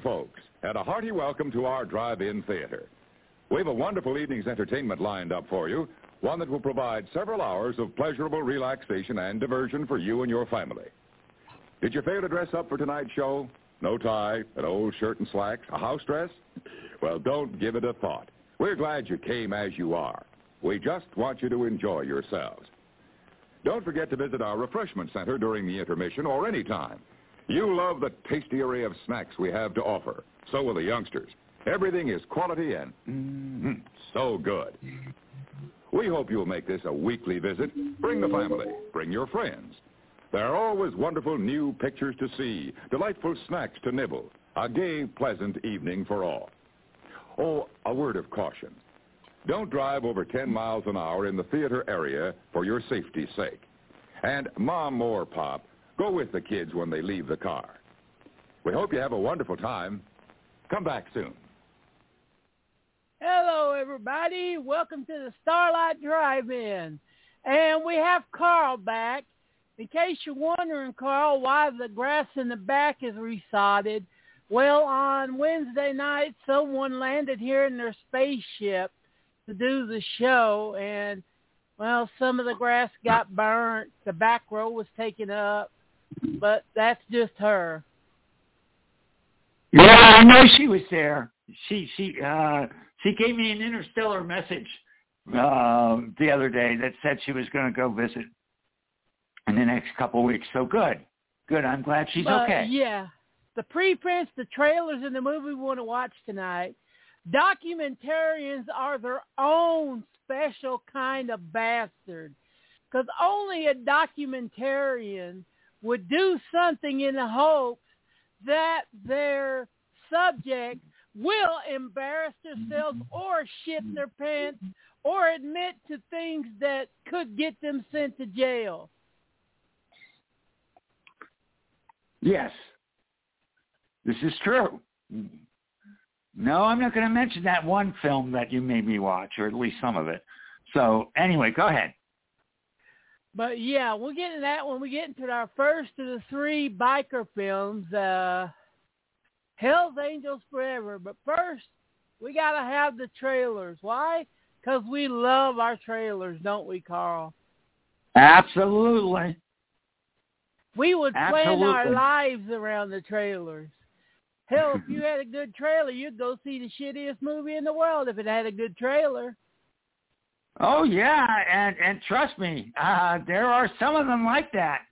folks, and a hearty welcome to our drive-in theater. We have a wonderful evening's entertainment lined up for you, one that will provide several hours of pleasurable relaxation and diversion for you and your family. Did you fail to dress up for tonight's show? No tie, an old shirt and slacks, a house dress? Well, don't give it a thought. We're glad you came as you are. We just want you to enjoy yourselves. Don't forget to visit our refreshment center during the intermission or any time. You love the tasty array of snacks we have to offer. So will the youngsters. Everything is quality and mm, so good. We hope you'll make this a weekly visit. Bring the family. Bring your friends. There are always wonderful new pictures to see, delightful snacks to nibble, a gay, pleasant evening for all. Oh, a word of caution. Don't drive over 10 miles an hour in the theater area for your safety's sake. And Mom or Pop, go with the kids when they leave the car. We hope you have a wonderful time. Come back soon. Hello, everybody. Welcome to the Starlite Drive-In. And we have Carl back. In case you're wondering, Carl, why the grass in the back is resodded, well, on Wednesday night, someone landed here in their spaceship to do the show, and, well, some of the grass got burnt. The back row was taken up, but that's just her. Yeah, I know she was there. She she uh she gave me an interstellar message uh, the other day that said she was going to go visit in the next couple of weeks. So good, good. I'm glad she's but, okay. Yeah, the preprints, the trailers, and the movie we want to watch tonight. Documentarians are their own special kind of bastard, because only a documentarian would do something in the hopes that their subject will embarrass themselves or shit their pants or admit to things that could get them sent to jail. Yes, this is true. No, I'm not going to mention that one film that you made me watch, or at least some of it. So anyway, go ahead. But yeah, we'll get into that when we get into our first of the three biker films. Uh, Hell's Angels Forever. But first, we got to have the trailers. Why? Because we love our trailers, don't we, Carl? Absolutely. We would Absolutely. plan our lives around the trailers. Hell, if you had a good trailer, you'd go see the shittiest movie in the world if it had a good trailer. Oh yeah, and and trust me, uh, there are some of them like that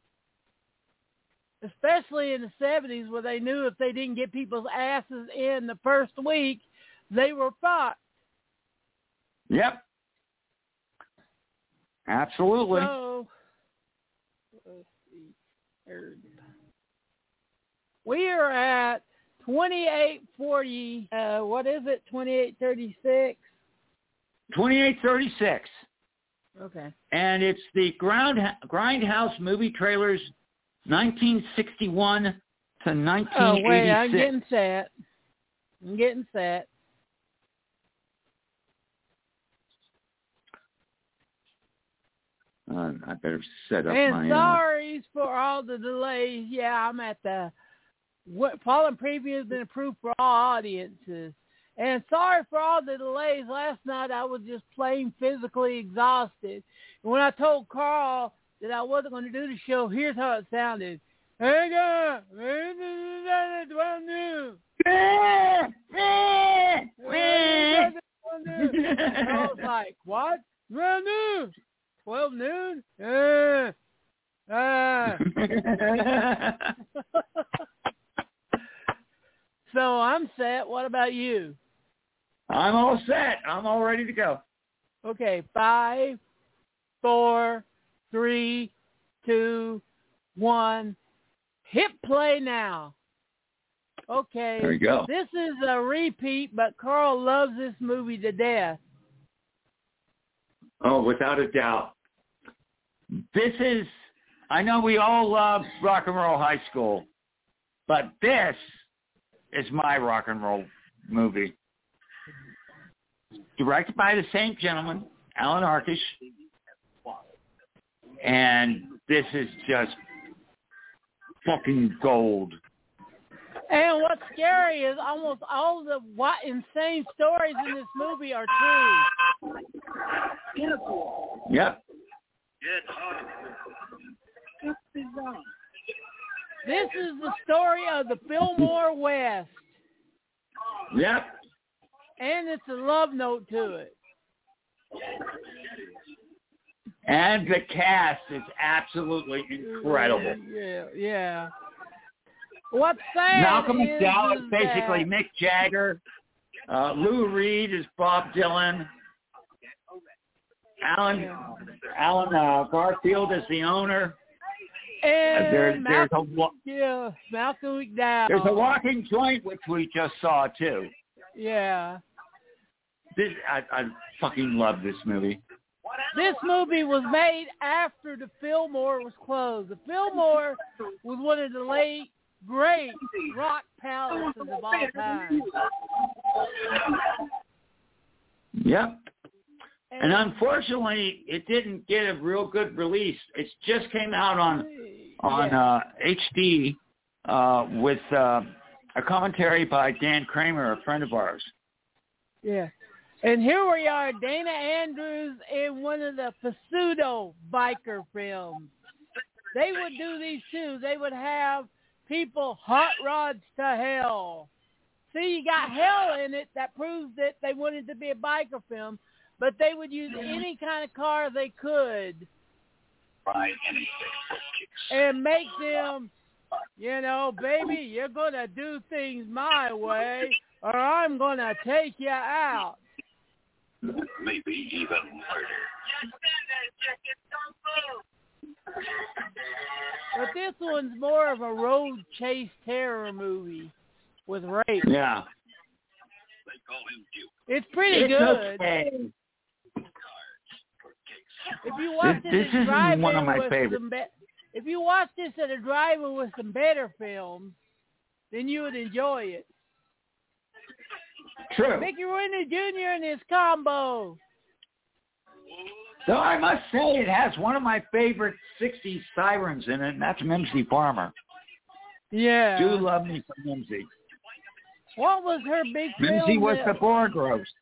especially in the 70s where they knew if they didn't get people's asses in the first week, they were fucked. Yep. Absolutely. So, let's see. We are at 2840, uh, what is it, 2836? 2836. Okay. And it's the ground Grindhouse movie trailers 1961 to 1986. Oh, wait, I'm getting set. I'm getting set. Uh, I better set up and my... And uh, sorry for all the delays. Yeah, I'm at the... What, Fallen Preview has been approved for all audiences. And sorry for all the delays. Last night I was just plain physically exhausted. And when I told Carl that I wasn't going to do the show, here's how it sounded. Hey noon. I was like, what? Twelve noon. Twelve noon? Uh, uh. so I'm set. What about you? I'm all set. I'm all ready to go. Okay, five, four, three, two, one. Hit play now. Okay. There you go. This is a repeat, but Carl loves this movie to death. Oh, without a doubt. This is, I know we all love Rock and Roll High School, but this is my rock and roll movie. Directed by the same gentleman, Alan Arkush, and this is just fucking gold. And what's scary is almost all the what insane stories in this movie are true. Yep. This is the story of the Fillmore West. Yep. And it's a love note to it. And the cast is absolutely incredible. Yeah, yeah. What's sad Malcolm McDowell is basically that, Mick Jagger. Uh, Lou Reed is Bob Dylan. Allen Allen uh, Garfield is the owner. And there, there's a wa- yeah, Malcolm McDowell. there's a walking joint which we just saw too. Yeah. This I, I fucking love this movie. This movie was made after the Fillmore was closed. The Fillmore was one of the late great rock palaces of all time. Yep. And unfortunately, it didn't get a real good release. It just came out on on uh, HD uh, with uh, a commentary by Dan Kramer, a friend of ours. Yeah. And here we are, Dana Andrews in one of the pseudo biker films. They would do these too. They would have people hot rods to hell. See, you got hell in it. That proves that they wanted to be a biker film, but they would use any kind of car they could and make them, you know, baby, you're going to do things my way or I'm going to take you out. maybe even murder. But this one's more of a road chase terror movie with rape. Yeah. They call him Duke. It's pretty it's good. okay. If you watch This- this, this at a is one of my with favorites. some be- if you watch this at a drive-in with some better films, then you would enjoy it. True. Mickey Rooney Jr. and his combo. Though I must say it has one of my favorite 60s sirens in it, and that's Mimsy Farmer. Yeah. Do love me for Mimsy. What was her big film? Mimsy was that- the Borg roast.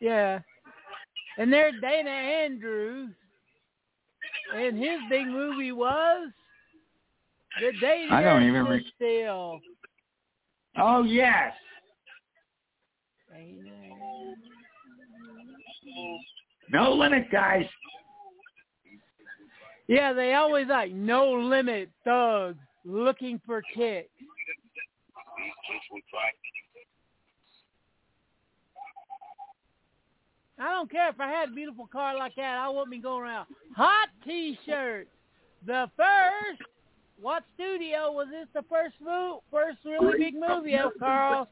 Yeah. And there's Dana Andrews. And his big movie was The Day the I don't even Stood re- Still. Oh, yes. Dana. No limit, guys. Yeah, they always like no limit thugs looking for kicks. These kids will try I don't care if I had a beautiful car like that. I wouldn't be going around. Hot T-shirts. The first. What studio was this? The first move, first really big movie of Carl.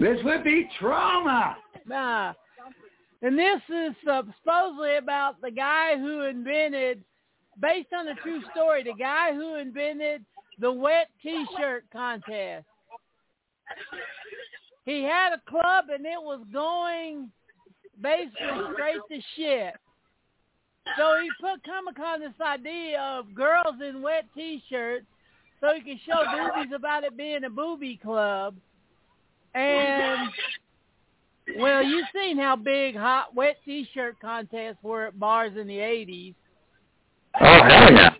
This would be Troma. Nah. And this is uh, supposedly about the guy who invented, based on a true story, the guy who invented the wet T-shirt contest. He had a club and it was going basically straight to shit. So he put Comic Con this idea of girls in wet T-shirts so he could show boobies about it being a booby club. And well, you've seen how big hot wet T-shirt contests were at bars in the '80s. Oh, hell yeah.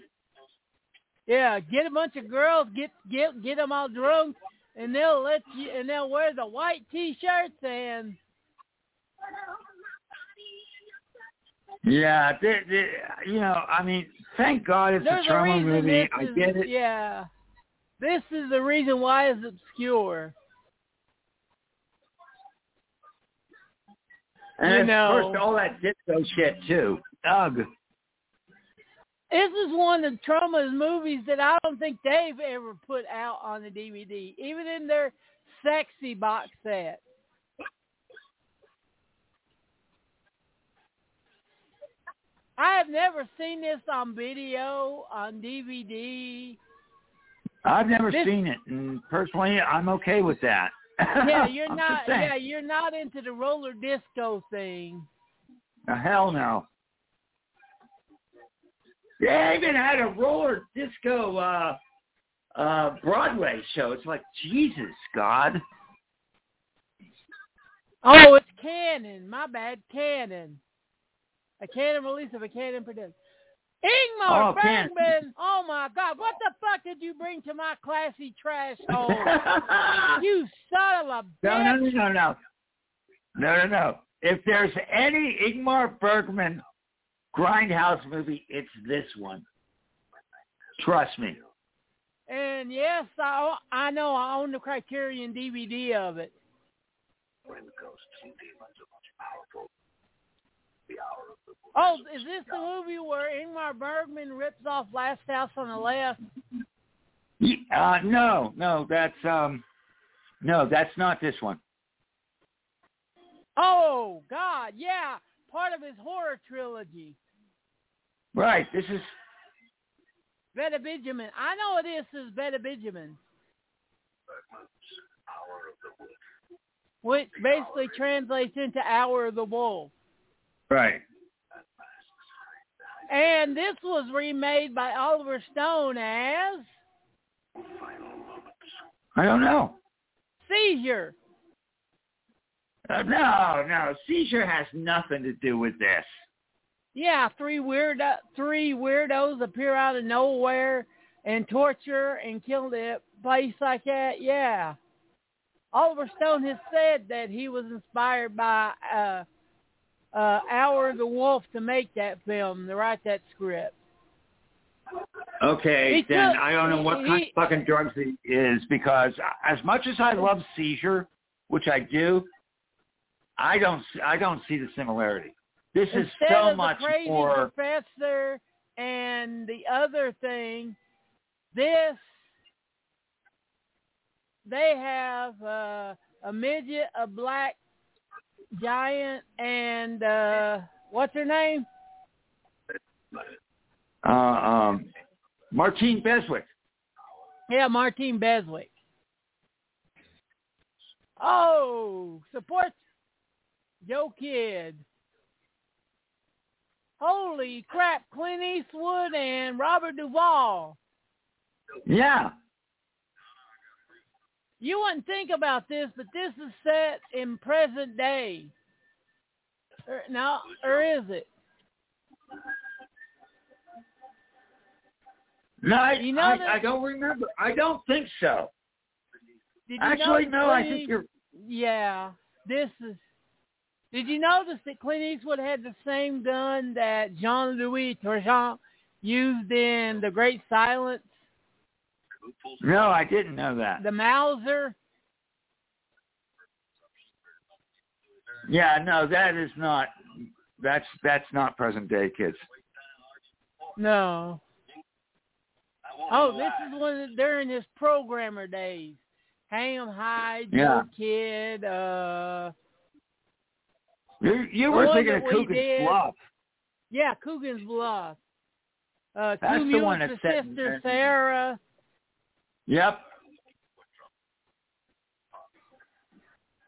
Yeah, get a bunch of girls, get get get them all drunk, and they'll let you, and they'll wear the white T-shirts and Yeah, they, they, you know, I mean, thank God it's there's a Troma reason movie. I is, get it. Yeah, this is the reason why it's obscure. And you know. first all that disco shit too. Ugh. This is one of the Troma's movies that I don't think they've ever put out on the DVD, even in their sexy box set. I have never seen this on video, on DVD. I've never This- seen it, and personally, I'm okay with that. Yeah, you're not. Yeah, you're not into the roller disco thing. Uh, hell no. They even had a roller disco uh uh, Broadway show. It's like Jesus, God. Oh, it's Cannon. My bad, A Cannon release of a Cannon production. Ingmar Oh. Bergman. Oh my God! What the fuck did you bring to my classy trash hole? you son of a No, bitch! no, no, no, no. No, no, no. If there's any Ingmar Bergman grindhouse movie, it's this one. Trust me. And yes, I I know I own the Criterion DVD of it. When ghosts and demons are much powerful, the hour of the Oh, is this the movie where Ingmar Bergman rips off Last House on the Left? Uh, no, no, that's um, no, that's not this one. Oh God, yeah, part of his horror trilogy. Right. This is Vargtimmen. I know this is Vargtimmen, hour of the wolf. which basically translates into Hour of the Wolf. Right. And this was remade by Oliver Stone as I don't know. Seizure. Uh, no, no. Seizure has nothing to do with this. Yeah, three weird three weirdos appear out of nowhere and torture and kill the place like that. Yeah. Oliver Stone has said that he was inspired by uh uh Hour of the Wolf to make that film, to write that script. Okay, He then took- I don't know what he- kind of fucking drugs he is because as much as I love Seizure, which I do, I don't I don't see the similarity. This is so much the crazy more. professor and the other thing, this they have uh, a midget, a black giant, and uh, what's her name? Uh, um, Martine Beswick. Yeah, Martine Beswick. Oh, support Joe Kidd. Holy crap, Clint Eastwood and Robert Duvall. Yeah. You wouldn't think about this, but this is set in present day. Or, no, or is it? No, I, You know I, that- I don't remember. I don't think so. Did you Actually, no. I think you're. Yeah, this is. Did you notice that Clint Eastwood had the same gun that Jean Louis Turgeon used in The Great Silence, No, I didn't know that. the Mauser? Yeah, no, that is not. That's that's not present day kids. No. Oh, this is one of, during his programmer days. Ham High, Joe Yeah. Kid, uh, You you were thinking of we Coogan's did- Bluff. yeah, Coogan's Bluff. Uh, That's the one that's Sister Sara. Yep.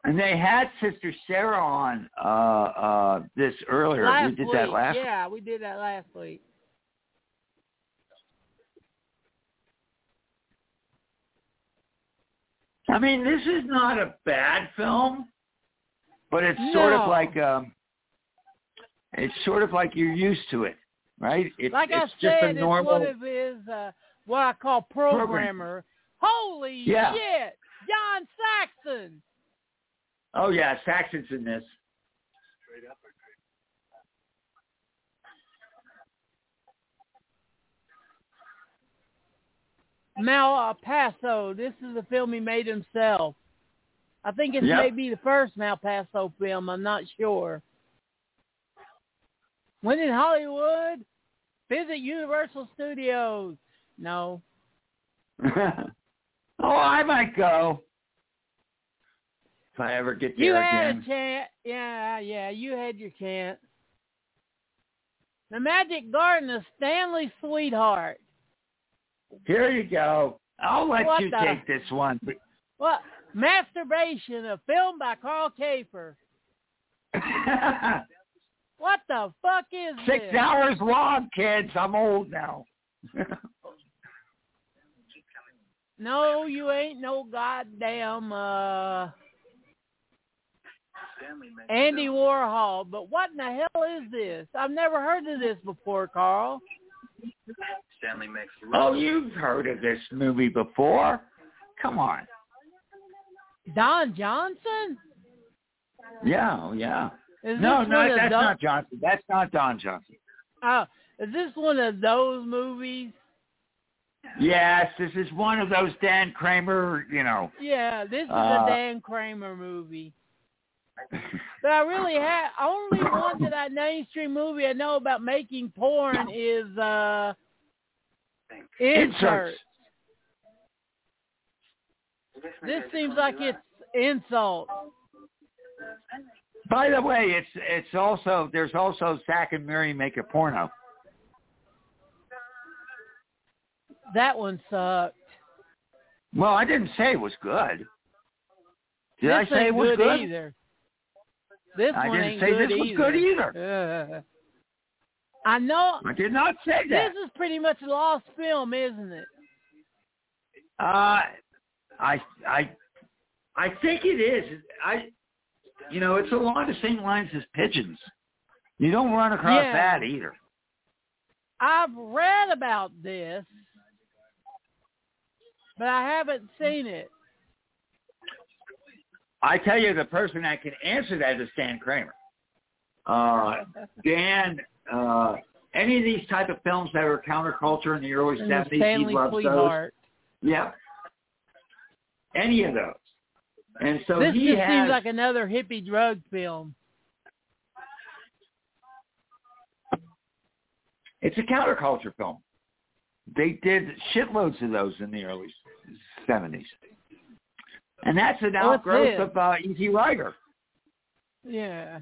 And they had Sister Sara on uh uh this earlier. Last we did week. that last. Week. Yeah, we did that last week. I mean, this is not a bad film, but it's sort of like um it's sort of like you're used to it, right? It's like it's I just a normal it's one of his uh, what I call programmer. Holy Yeah. shit, John Saxon. Oh yeah, Saxon's in this. Mal uh, Paso. This is a film he made himself. I think it's Yep. maybe the first Malpaso film. I'm not sure. When in Hollywood, visit Universal Studios. No. oh, I might go. If I ever get there You had again. a chance. Yeah, yeah, you had your chance. The Magic Garden of Stanley Sweetheart. Here you go. I'll let What you the- take this one. What? Masturbation, a film by Carl Kafer. What the fuck is Six this? hours long, kids. I'm old now. No, you ain't no goddamn uh Andy. Warhol. But what in the hell is this? I've never heard of this before, Carl. Stanley makes. Oh, you've heard of this movie before? Come on. Don Johnson? Yeah, oh, yeah. Is No, no, that's tho- not Johnson. That's not Don Johnson. Oh, is this one of those movies? Yes, this is one of those Dan Kramer, you know. Yeah, this is Uh, a Dan Kramer movie. But I really have only one that I mainstream movie I know about making porn is uh inserts. Inserts. This seems like it's insult. By the way, it's it's also there's also Zack and Miri make a porno. That one sucked. Well, I didn't say it was good. Did this I say it was good, good? either. This I one didn't say this was either. good either. Uh, I know I did not say that. this is pretty much a lost film, isn't it? Uh, I I I think it is. I you know it's along the same lines as pigeons. You don't run across Yeah. that either. I've read about this, but I haven't seen it. I tell you, the person that can answer that is Dan Kramer. Uh, Dan, uh, any of these type of films that are counterculture in the early And the seventies, he Stanley loves those. Sweetheart. Yeah, any of those. And so this he just has. seems like another hippie drug film. It's a counterculture film. They did shitloads of those in the early seventies, and that's an What's outgrowth of uh, Easy Rider. Yeah.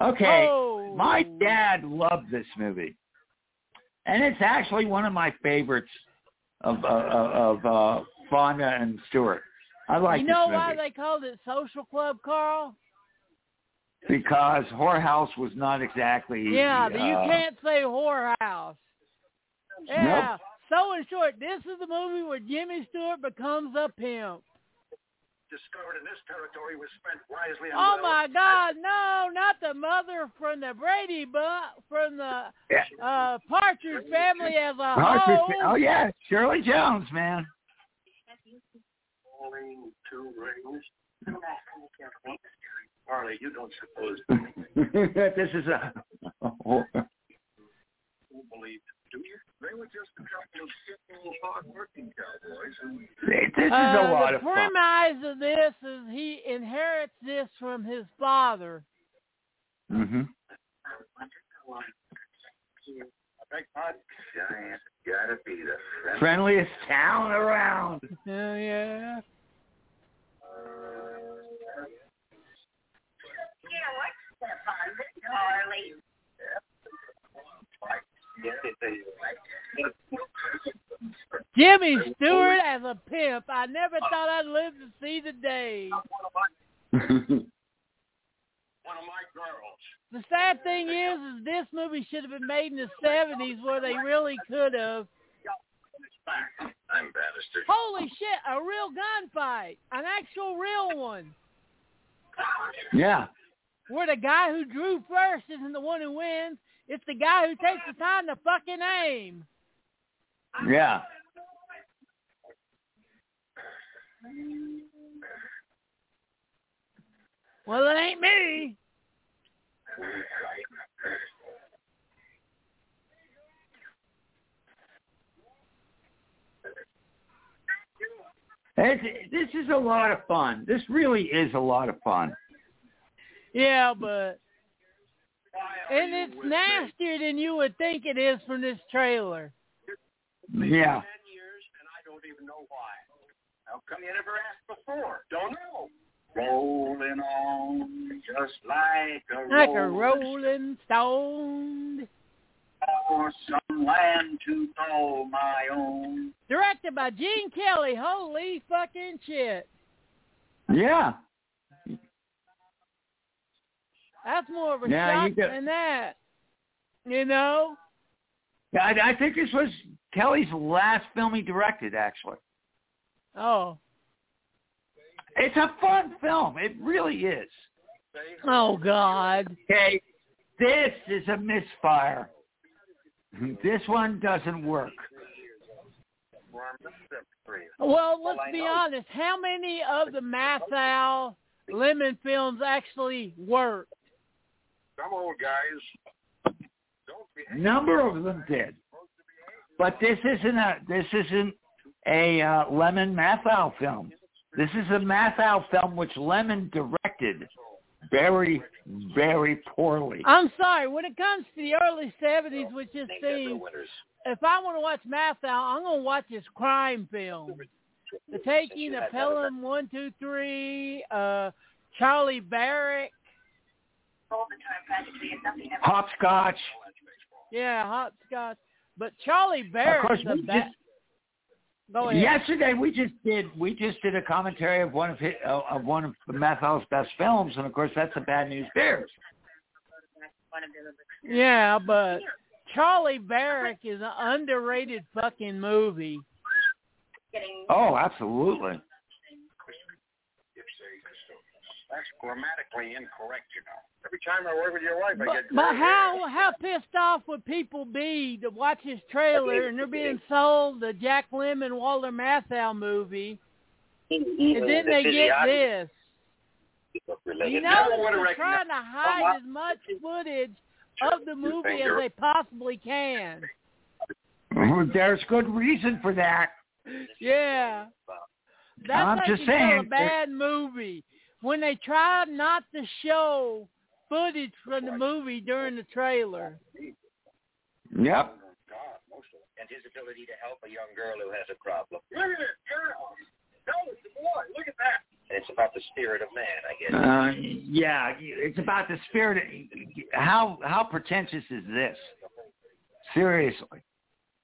Okay, Oh. my dad loved this movie, and it's actually one of my favorites of uh, of uh, Fonda and Stewart. I like you know why they called it Social Club, Carl? because Whorehouse was not exactly. Yeah, but you uh, can't say whorehouse. Yeah. So in short, this is the movie where Jimmy Stewart becomes a pimp. Discovered in this territory was spent wisely and Oh well. my God, no, not the mother from the Brady but from the Yeah. uh Partridge family as a Partridge- whole. Oh yeah, Shirley Jones, man. Falling two rings. Harley, you don't suppose this is a. who believed, do you? They were just a couple of simple, hard-working cowboys who This is Uh, a lot the of fun. The premise of this is he inherits this from his father. Mm-hmm. I beg pardon. Giant gotta be the friend. Friendliest town around. Oh yeah. Yes, it is. Jimmy Stewart as a pimp. I never thought I'd live to see the day. One of my girls. The sad thing is, is this movie should have been made in the seventies where they really could have. I'm Bannister. Holy shit, a real gunfight. An actual real one. yeah. Where the guy who drew first isn't the one who wins. It's the guy who takes the time to fucking aim. Yeah. Well, it ain't me. It's, this is a lot of fun. This really is a lot of fun. Yeah, but and it's nastier than you would think it is from this trailer. Yeah. Ten years, and I don't even know why. How come you never asked before? Don't know. Rolling on, just like a Like a rolling rolling stone. for some land to call my own. Directed by Gene Kelly. Holy fucking shit. Yeah. That's more of a you shock than that. You know? I, I think this was Kelly's last film he directed, actually. Oh. It's a fun film. It really is. Oh God. Okay, this is a misfire. This one doesn't work. Well, let's be honest. How many of the Matthau Lemmon films actually worked? Some old guys. Number of them did, but this isn't a this isn't a uh, Lemmon Matthau film. This is a Matthau film which Lemmon directed very, very poorly. I'm sorry. When it comes to the early '70s, which is seems, if I want to watch Matthau, I'm going to watch his crime film. The Taking of Pelham One Two Three, uh, Charley Varrick. Hopscotch. Yeah, hopscotch. But Charley Varrick Of course, is a we just- Yesterday we just did we just did a commentary of one of his, uh, of one of Matthau's best films, and of course that's the Bad News Bears. Yeah, but Charley Varrick is an underrated fucking movie. Oh, absolutely. That's grammatically incorrect, you know. Every time I work with your wife, I get. but how how pissed off would people be to watch his trailer and they're being sold the Jack Lemmon Walter Matthau movie, and then they get this. You know they're trying to hide as much footage of the movie as they possibly can. There's good reason for that. Yeah. That's I'm like just you tell a bad movie. When they tried not to show footage from the movie during the trailer. Yep. and his ability to help a young girl who has a problem. Look at it, girl. No, it's a boy. Look at that. And it's about the spirit of man, I guess. Uh, yeah, it's about the spirit. Of, how how pretentious is this? Seriously,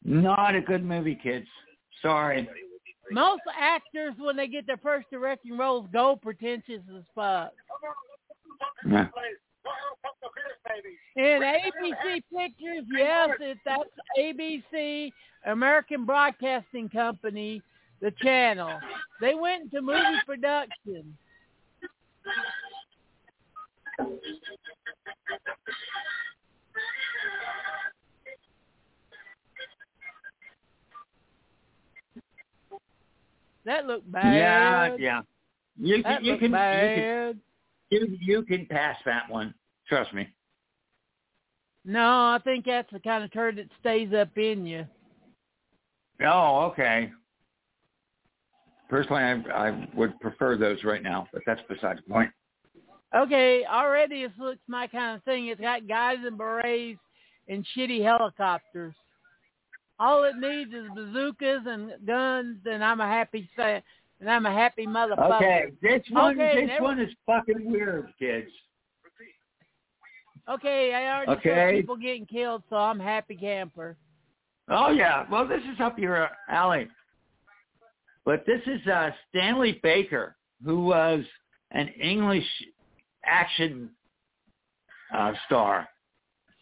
not a good movie, kids. Sorry. Most actors, when they get their first directing roles, go pretentious as fuck. Yeah. And ABC Pictures, yes, it, that's ABC, American Broadcasting Company, the channel. They went into movie production. That looked bad. Yeah, yeah. You That can you can, you bad. can you, you can pass that one. Trust me. No, I think that's the kind of turd that stays up in you. Oh, okay. Personally, I, I would prefer those right now, but that's beside the point. Okay, already this looks my kind of thing. It's got guys in berets and shitty helicopters. All it needs is bazookas and guns, and I'm a happy and I'm a happy motherfucker. Okay, this one Okay, this one is fucking weird, kids. Okay, I already saw Okay. people getting killed, so I'm happy camper. Oh yeah, well this is up your alley. But this is uh, Stanley Baker, who was an English action uh, star.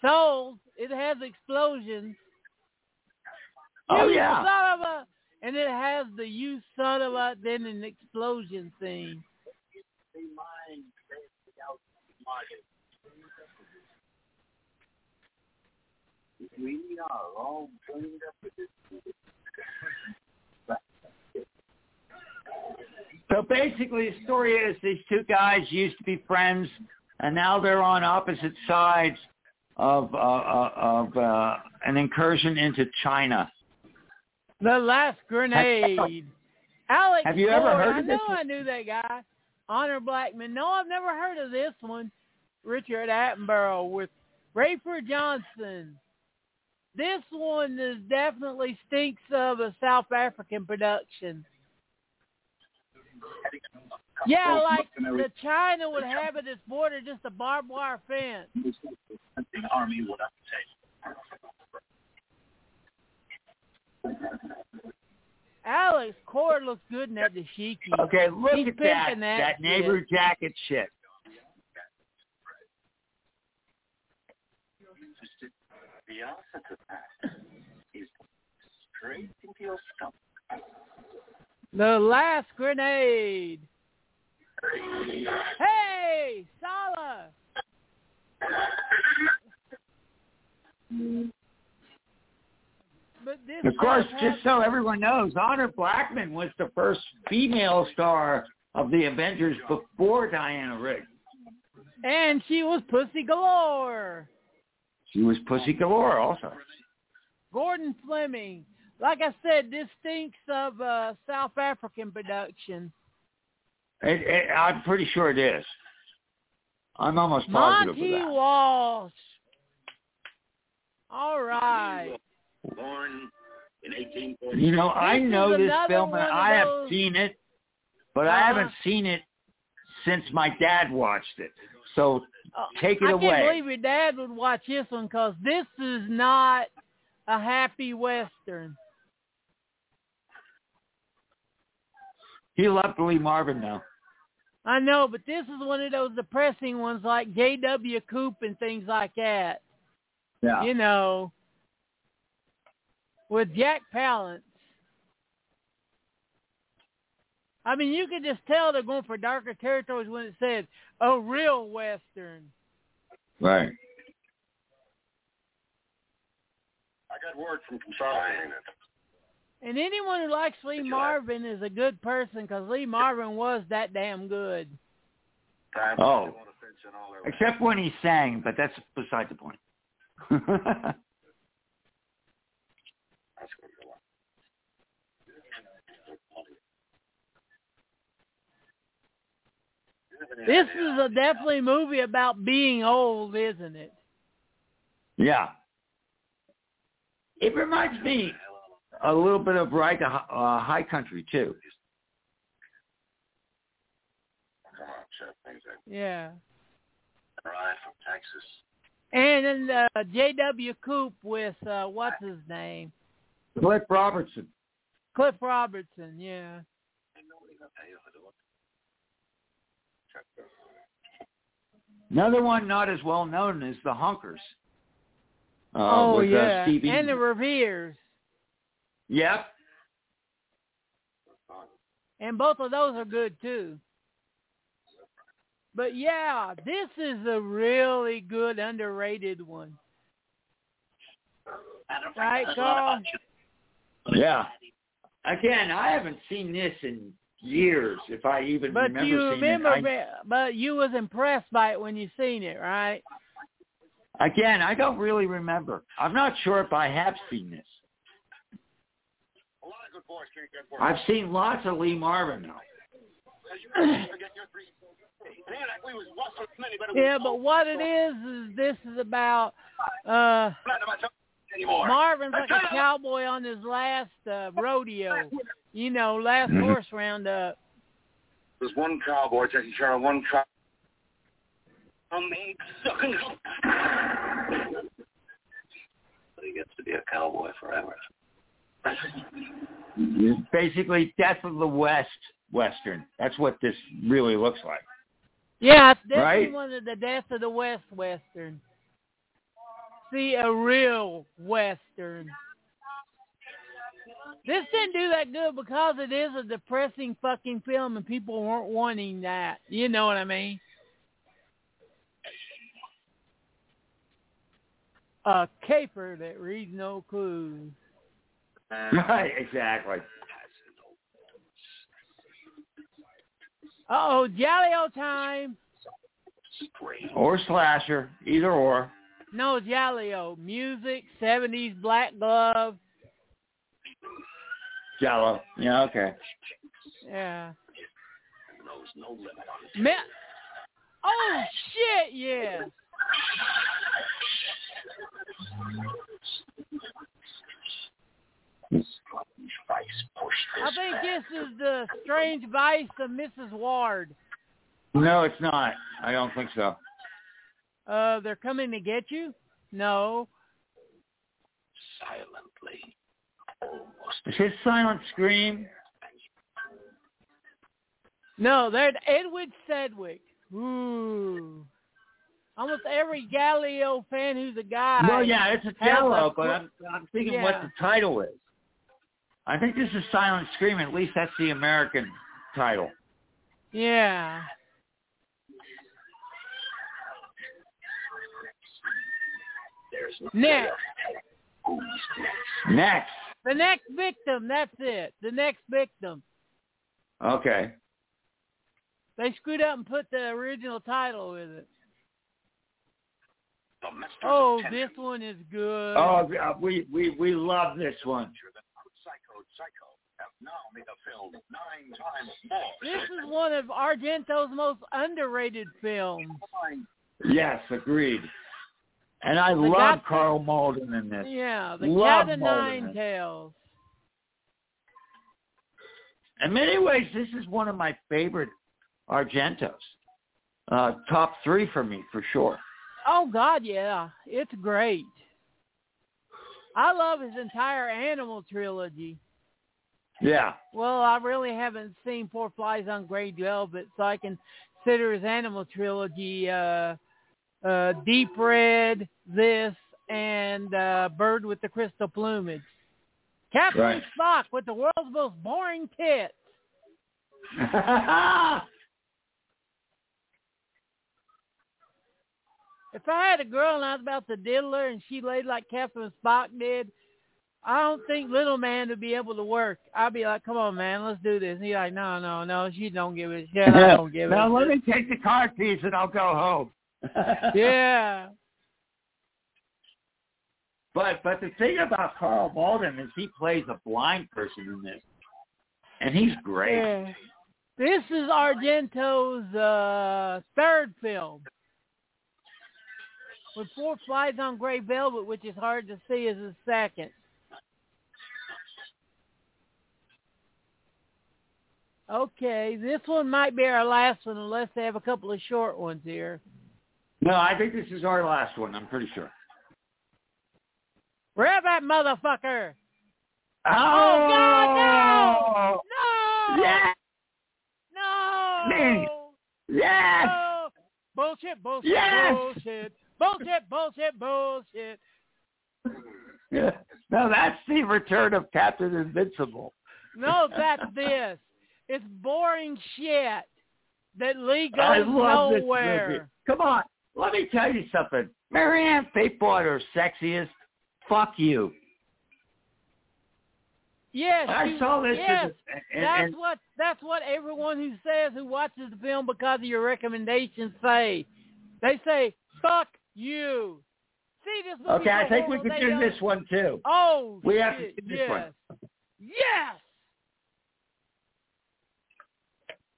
So it has explosions. Oh You yeah, son of a, and it has the you son of a, then an explosion scene. We are all joined up with this. So basically, the story is these two guys used to be friends, and now they're on opposite sides of uh, uh, of uh, an incursion into China. The last grenade. Alex Have you ever Ford, heard I of know this? I knew that guy. Honor Blackman. No, I've never heard of this one. Richard Attenborough with Rafer Johnson. This one is definitely stinks of a South African production. Yeah, like the China would have at its border just a barbed wire fence. The army would Alex Cord looks good in that dashiki. Okay, look He's at that that that neighbor jacket shit. The opposite of that. straight into your stomach. The last grenade. Hey, Sala. But this Of course, just so everyone knows, Honor Blackman was the first female star of the Avengers before Diana Rigg. And she was pussy galore. She was Pussy Galore also. Gordon Fleming. Like I said, this stinks of uh, South African production. It, it, I'm pretty sure it is. I'm almost positive Monte of that. Walsh. All right. Born in 1840. You know, I This is know this film and I have those- seen it, but I Uh-huh. haven't seen it since my dad watched it. So Uh, Take it I away. I can't believe your dad would watch this one because this is not a happy western. he loved Lee Marvin though. I know, but this is one of those depressing ones like J.W. Coop and things like that. Yeah. You know, with Jack Palance. I mean, you can just tell they're going for darker territories when it says a real western. Right. I got word from Consolidated. And anyone who likes Lee Did you Marvin is a good person because Lee Marvin was that damn good. Oh. they want to fence in all their Except when he sang, but that's beside the point. That's what you want. This is a definitely movie about being old, isn't it? yeah. It reminds me a little bit of Ride to Hi- uh, High Country too. Come on, shut things in. Yeah. Ride from Texas. And then uh, J.W. Coop with uh, what's his name, Cliff Robertson. Cliff Robertson. Yeah. Ain't nobody gonna pay you for the one. Another one not as well known is The Honkers. Uh, oh with, uh, yeah. Stevie. and the Reveres. Yep. And both of those are good too. But yeah, this is a really good underrated one. Right, Carl? Yeah. Again, I haven't seen this in years, if I even But remember you seeing remember, it. but you was impressed by it when you seen it, right? Again, I don't really remember. I'm not sure if I have seen this. A lot of good boys can't get work. I've seen lots of Lee Marvin though. Forget your three. Man, we was watching many, but it Yeah, but what it is is this is about uh not about something anymore. Marvin's like a cowboy on his last uh, rodeo, you know, last Mhm. horse roundup. There's one cowboy taking care of one cow. I'm sucking. But he gets to be a cowboy forever. It's basically Death of the West Western. That's what this really looks like. Yeah, it's definitely Right. one of the Death of the West western. See, a real western. This didn't do that good because it is a depressing fucking film and people weren't wanting that. You know what I mean? A caper that reads no clues. Right, exactly. Uh-oh, Jolly old time. Or slasher, either or. No, Giallo. Music, 70s, black glove. Giallo. Yeah, okay. Yeah. Knows no limit on Me- oh, shit, yeah. I think this is the strange vice of Mrs. Wardh. No, it's not. I don't think so. Uh, they're coming to get you? No. silently. Almost. Is his silent scream? No, they're Edward Sedgwick. Ooh. Almost every giallo fan who's a guy. Well, yeah, it's a has giallo, but I'm, I'm thinking what the title is. I think this is Silent Scream. At least that's the American title. Yeah. Next. Next. The next victim. That's it. The next victim. Okay. They screwed up and put the original title with it. Oh, the Oh, this one is good. Oh, we we we love this one. The Psycho Psycho have now made a film nine times more. This is one of Argento's most underrated films. Yes, agreed. And I The love guy- Karl Malden in this. Yeah, The Love Cat of. Nine Tails. In many ways, this is one of my favorite Argentos. Uh, top three for me, for sure. Oh God, yeah, it's great. I love his entire Animal trilogy. Yeah. Well, I really haven't seen Four Flies on Grey Velvet, so I consider his Animal trilogy uh, uh, Deep Red, this, and uh, Bird with the Crystal Plumage. Captain Right. Spock with the world's most boring tits. If I had a girl and I was about to diddle her and she laid like Captain Spock did, I don't think little man would be able to work. I'd be like, "Come on, man, let's do this." And he's like, "No, no, no, she don't give a shit. I don't give a now a let me take the car keys and I'll go home. Yeah, But but the thing about Karl Malden is he plays a blind person in this, and he's great. yeah. This is Argento's uh, third film. With Four Flies on Grey Velvet, which is hard to see, is his second. Okay, this one might be our last one unless they have a couple of short ones here. No, I think this is our last one. I'm pretty sure. Grab that motherfucker! Oh, oh God, No! Yes, No! Me. yes. No! Bullshit, bullshit, Yes! bullshit. Bullshit, bullshit, bullshit. No, that's the return of Captain Invincible. No, that's this. It's boring shit that Lee goes I love this movie. nowhere. Come on, let me tell you something. Marianne Faithwater, sexiest. Fuck you. Yes, I saw this. Yes, as and, that's and, what that's what everyone who says who watches the film because of your recommendations say. They say, "Fuck you." See this movie? okay, I think we could do this one too. Oh, We have to shit, do this yes. one. Yes.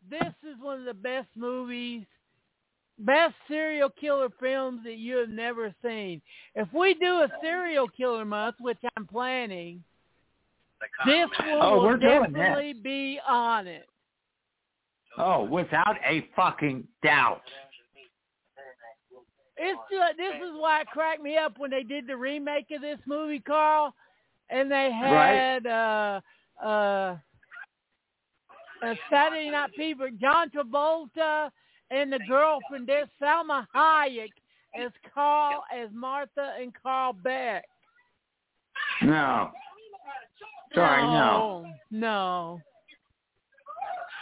This is one of the best movies, best serial killer films that you have never seen. If we do a serial killer month, which I'm planning, this Oh, will doing this. definitely be on it. Oh, without a fucking doubt. It's just, this is why it cracked me up when they did the remake of this movie, Carl, and they had uh uh a Saturday Night Fever, John Travolta, and the girlfriend there, Salma Hayek, as Carl, as Martha and Carl Beck. No. Sorry, no. no.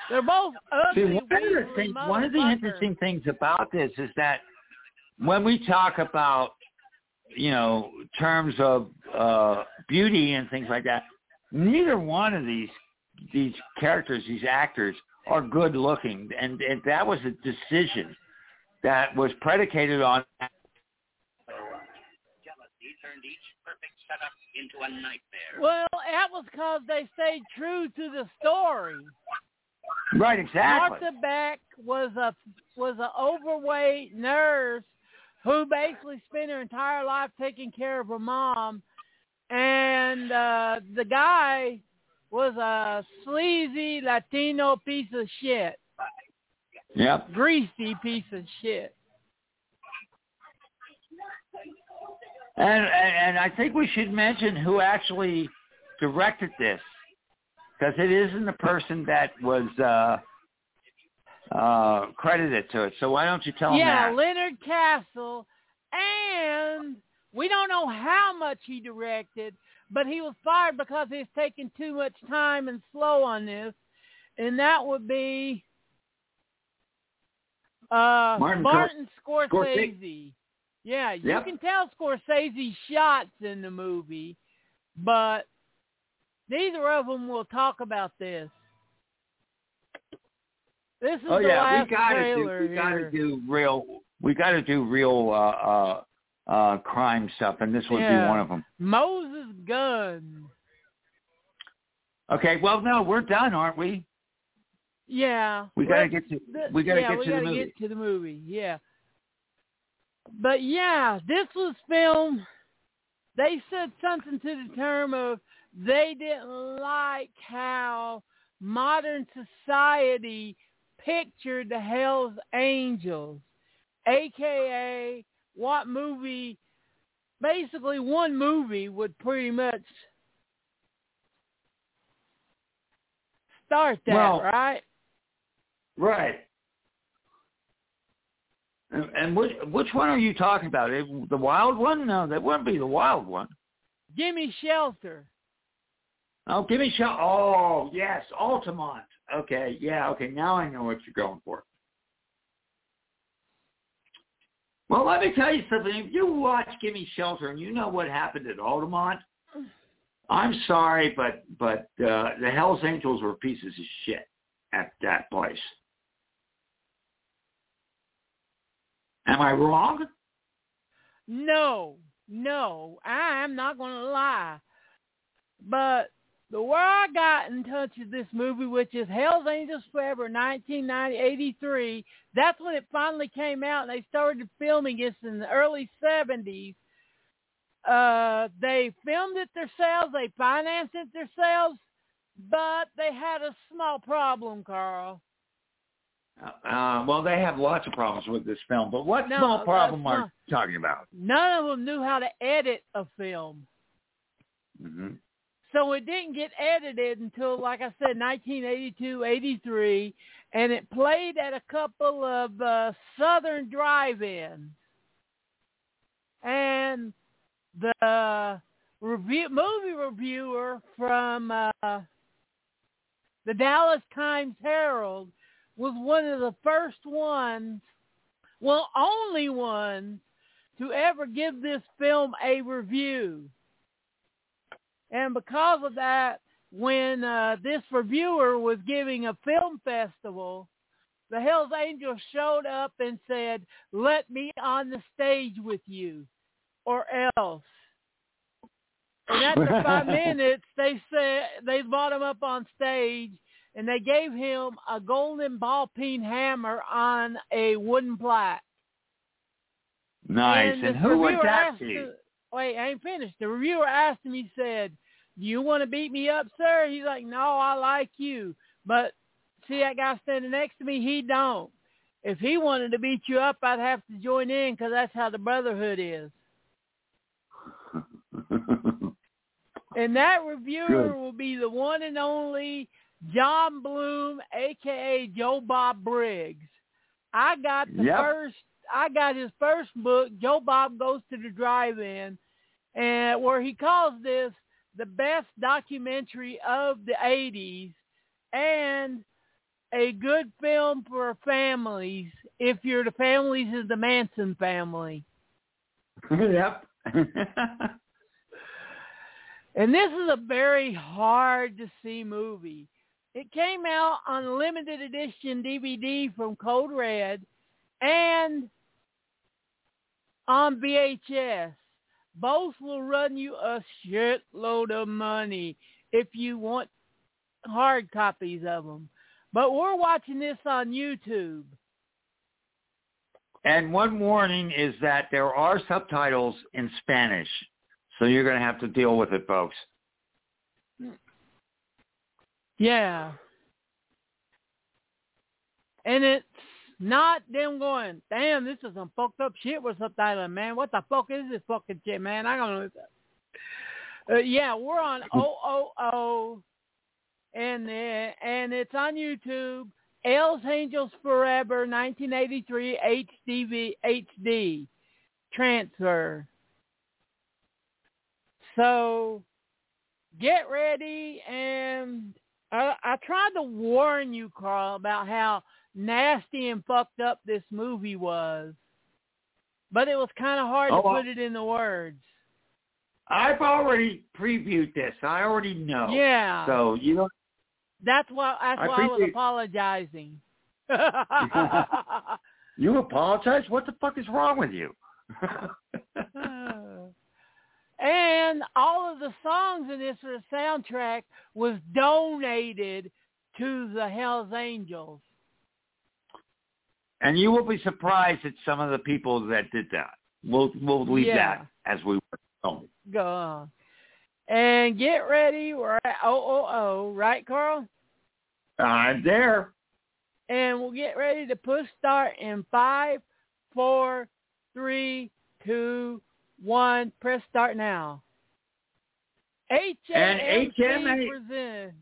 They're both See, one of the one of the interesting things about this is that when we talk about, you know, terms of uh, beauty and things like that, neither one of these these characters, these actors, are good looking, and, and that was a decision that was predicated on. Jealousy turned each perfect setup into a nightmare. Well, that was because they stayed true to the story. Right, exactly. Martha Beck was a was an overweight nurse who basically spent her entire life taking care of her mom, and uh, the guy was a sleazy Latino piece of shit, Yep. greasy piece of shit. And, and and I think we should mention who actually directed this, because it isn't the person that was uh, uh, credited to it. So why don't you tell yeah, them that? Leonard Castle and We don't know how much he directed, but he was fired because he's taking too much time and slow on this, and that would be uh, Martin Martin, Scor- Scorsese. Scorsese. Yeah, you Yep. can tell Scorsese shots in the movie, but neither of them will talk about this. This is Oh the yeah, last we gotta do we gotta do real we gotta do real uh uh uh crime stuff and this would Yeah. be one of them. Moses Gunn. Okay, well no, we're done, aren't we? Yeah. We gotta get to the- we gotta yeah, get we to the gotta movie. get to the movie. Yeah. But yeah, this was filmed. They said something to the term of they didn't like how modern society pictured the Hell's Angels, aka what movie. Basically, one movie would pretty much start that, Well, right? Right. And, and which which one are you talking about? It, the wild one? No, that wouldn't be the wild one. Gimme Shelter. Oh, give me shelter. Oh, yes, Altamont. Okay, yeah, okay. Now I know what you're going for. Well, let me tell you something. If you watch Gimme Shelter and you know what happened at Altamont, I'm sorry, but but uh, the Hell's Angels were pieces of shit at that place. Am I wrong? No, no, I'm not going to lie. But the way I got in touch with this movie, which is Hell's Angels Forever, 1990, 83, that's when it finally came out, and they started filming this in the early 70s. Uh, they filmed it themselves, they financed it themselves, but they had a small problem, Carl. Uh, well, they have lots of problems with this film, but what No, small problem are you talking about? None of them knew how to edit a film. hmm So it didn't get edited until, like I said, 1982, 83, and it played at a couple of uh, southern drive-ins. And the review, movie reviewer from uh, the Dallas Times Herald was one of the first ones, well, only ones, to ever give this film a review. And because of that, when uh, this reviewer was giving a film festival, the Hells Angels showed up and said, let me on the stage with you or else. And after five minutes, they said they brought him up on stage and they gave him a golden ball peen hammer on a wooden plaque. Nice. And, And, who would that be? Wait, I ain't finished. The reviewer asked him, he said, do you want to beat me up, sir? He's like, no, I like you. But see that guy standing next to me? He don't. If he wanted to beat you up, I'd have to join in because that's how the brotherhood is. And that reviewer Good. will be the one and only John Bloom, aka Joe Bob Briggs. I got the Yep. first. I got his first book. Joe Bob goes to the drive-in, and where he calls this the best documentary of the '80s and a good film for families. If you're the families of the Manson family. yep. And this is a very hard to see movie. It came out on limited edition DVD from Code Red and on VHS. Both will run you a shitload of money if you want hard copies of them. But we're watching this on YouTube. and one warning is that there are subtitles in Spanish, so you're going to have to deal with it, folks. Yeah. And it's not them going, damn, this is some fucked up shit with subtitling, man. What the fuck is this fucking shit, man? I don't know. Uh, yeah, we're on OOO, and uh, and it's on YouTube. L's Angels Forever, 1983 HDV HD transfer. So get ready and I, I tried to warn you, Carl, about how nasty and fucked up this movie was. But it was kind of hard Oh, to put it in the words. I've already previewed this. I already know. Yeah. So you don't. that's why that's I why I was apologizing. You apologize. What the fuck is wrong with you? and all of the songs in this soundtrack was donated to the Hells Angels. And you will be surprised at some of the people that did that. We'll we'll leave Yeah. that as we were on. Go on. And get ready. We're at OOO, oh, oh, oh. right, Carl? I'm there. And we'll get ready to push start in five, four, three, two, one. Press start now. HMC And HMA presents.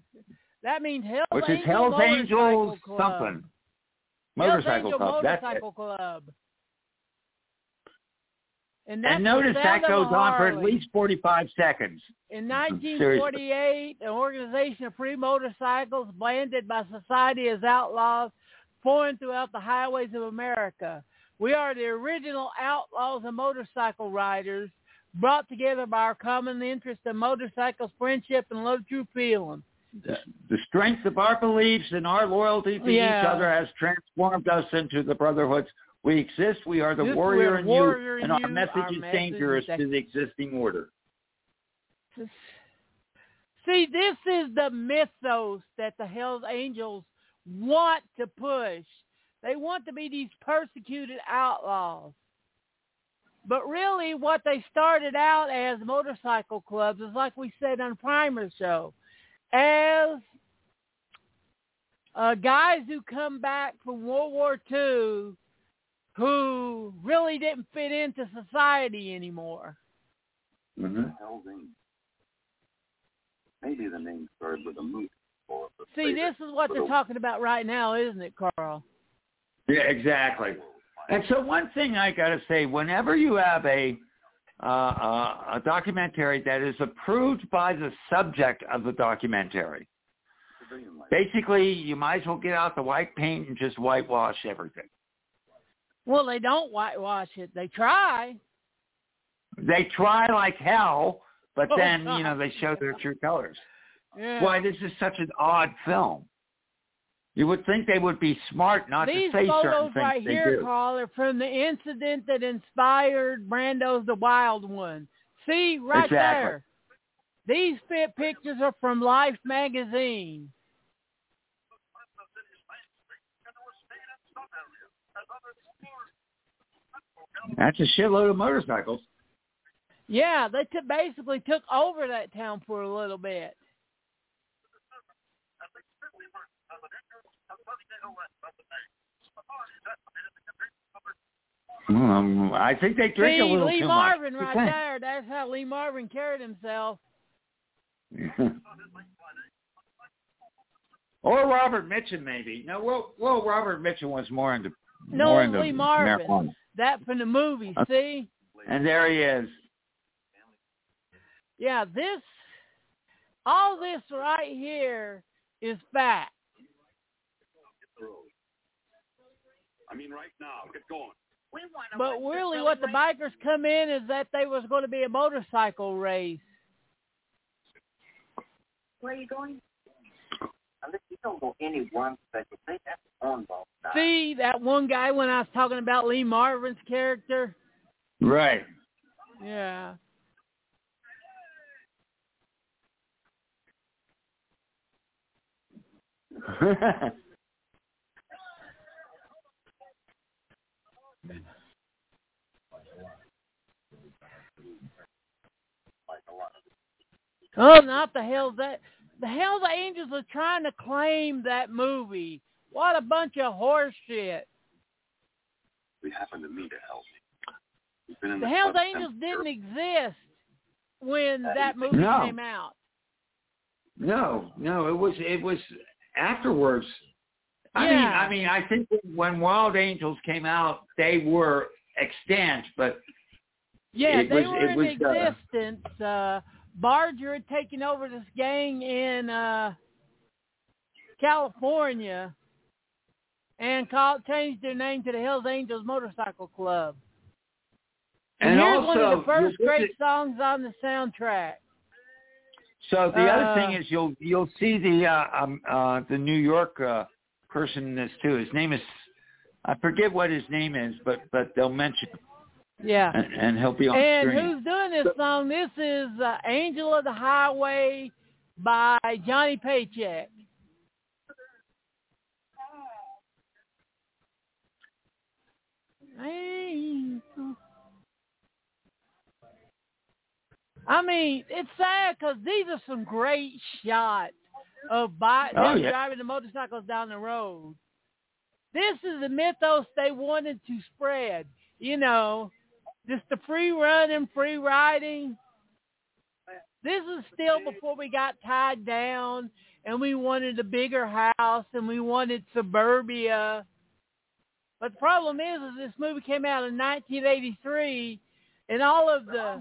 That means Hell's Which is Hell's Angels Club. Motorcycle Club. That's it. Motorcycle Club. And, that's And notice that goes on for at least 45 seconds. In mm-hmm. 1948, an organization of free motorcycles branded by society as outlaws formed throughout the highways of America. We are the original outlaws and motorcycle riders brought together by our common interest in motorcycles, friendship, and love true feeling. The, strength of our beliefs and our loyalty to Yeah. each other has transformed us into the brotherhoods. We exist. We are the warrior in you, in and our message our is message dangerous is to the existing order. See, this is the mythos that the Hells Angels want to push. They want to be these persecuted outlaws. But really what they started out as motorcycle clubs is like we said on Primer Show, as uh, guys who come back from World War II who really didn't fit into society anymore. Mm-hmm. Maybe the name started with a moose. Or a See, favorite. this is what they're talking about right now, isn't it, Carl? Yeah, exactly. And so one thing I got to say, whenever you have a uh, uh, a documentary that is approved by the subject of the documentary, basically you might as well get out the white paint and just whitewash everything. Well, they don't whitewash it. They try. They try like hell, but Oh, then God. you know they show their true colors. Yeah. Why this is such an odd film. You would think they would be smart not These to say certain things. These photos right here. Carl, are from the incident that inspired Brando's The Wild One. See, right Exactly. there. These fit pictures are from Life magazine. That's a shitload of motorcycles. Yeah, they took basically took over that town for a little bit. Um, I think they drink See, a little Lee too Marvin much. right there. That's how Lee Marvin carried himself. or Robert Mitchum, maybe. No, well, well, Robert Mitchum was more into No, more into Lee Marvin. marijuana. That from the movie, Uh, see? And there he is. Yeah, this, all this right here is fact. I mean, right now. Get going. But really what the bikers come in is that they was going to be a motorcycle race. Where are you going? Unless you don't go any one special place, that's on ball. See, that one guy when I was talking about Lee Marvin's character? Right. Yeah. Oh, not the Hells that the Hells Angels are trying to claim that movie. What a bunch of horse shit. We happened to meet at Hell's Angels. We've been in The the Hells Angels didn't exist when that movie No. came out. no, no, it was it was afterwards. I mean, I mean, I think when Wild Angels came out, they were extant, but Yeah, It they was- were it in was, uh, existence uh, Barger had taken over this gang in uh, California and called changed their name to the Hells Angels Motorcycle Club. And, And here's also, one of the first great visit- songs on the soundtrack. So the other Uh, thing is you'll you'll see the uh, um, uh, the New York uh, person in this too. His name is I forget what his name is, but but they'll mention him, Yeah. and, and he'll be on And screen. who's doing this song? This is uh, Angel of the Highway by Johnny Paycheck. I mean, it's sad because these are some great shots of bi- Oh, yeah. driving the motorcycles down the road. This is the mythos they wanted to spread. You know, just the free running, free riding. This is still before we got tied down and we wanted a bigger house and we wanted suburbia. But the problem is, is this movie came out in 1983 and all of the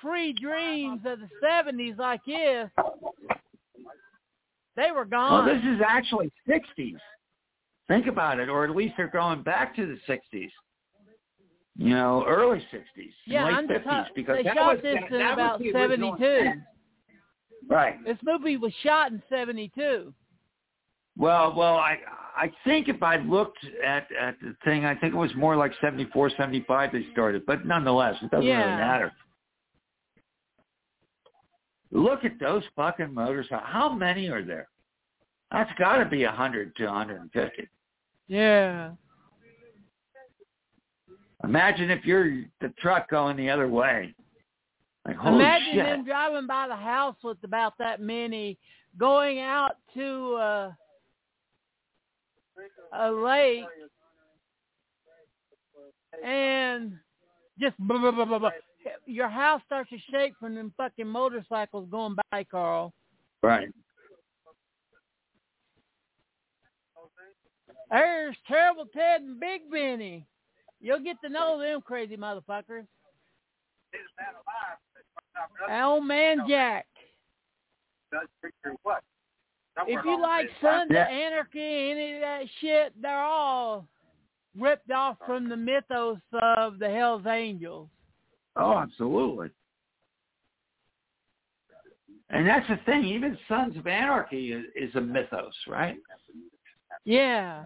free dreams of the 70s like this, they were Well, gone. this is actually 60s. Think about it, or at least they're going back to the 60s. You know, early 60s, yeah, late I'm 50s, just, because they that shot was, this that, in that about was the original 72. Right. This movie was shot in 72. Well, well, I I think if I looked at at the thing, I think it was more like 74, 75 they started, but nonetheless, it doesn't Yeah. really matter. Look at those fucking motors. How many are there? That's got to be a 100 to a 150. Yeah. Imagine if you're the truck going the other way. Like, holy Imagine shit. them driving by the house with about that many, going out to uh, a lake, and just blah, blah, blah, blah, blah. your house starts to shake from them fucking motorcycles going by, Carl. Right. There's Terrible Ted and Big Benny. You'll get to know them crazy motherfuckers. Old man Jack. If you like Sons of Anarchy, any of that shit, they're all ripped off from the mythos of the Hell's Angels. Oh, absolutely. And that's the thing. Even Sons of Anarchy is, is a mythos, right? Yeah.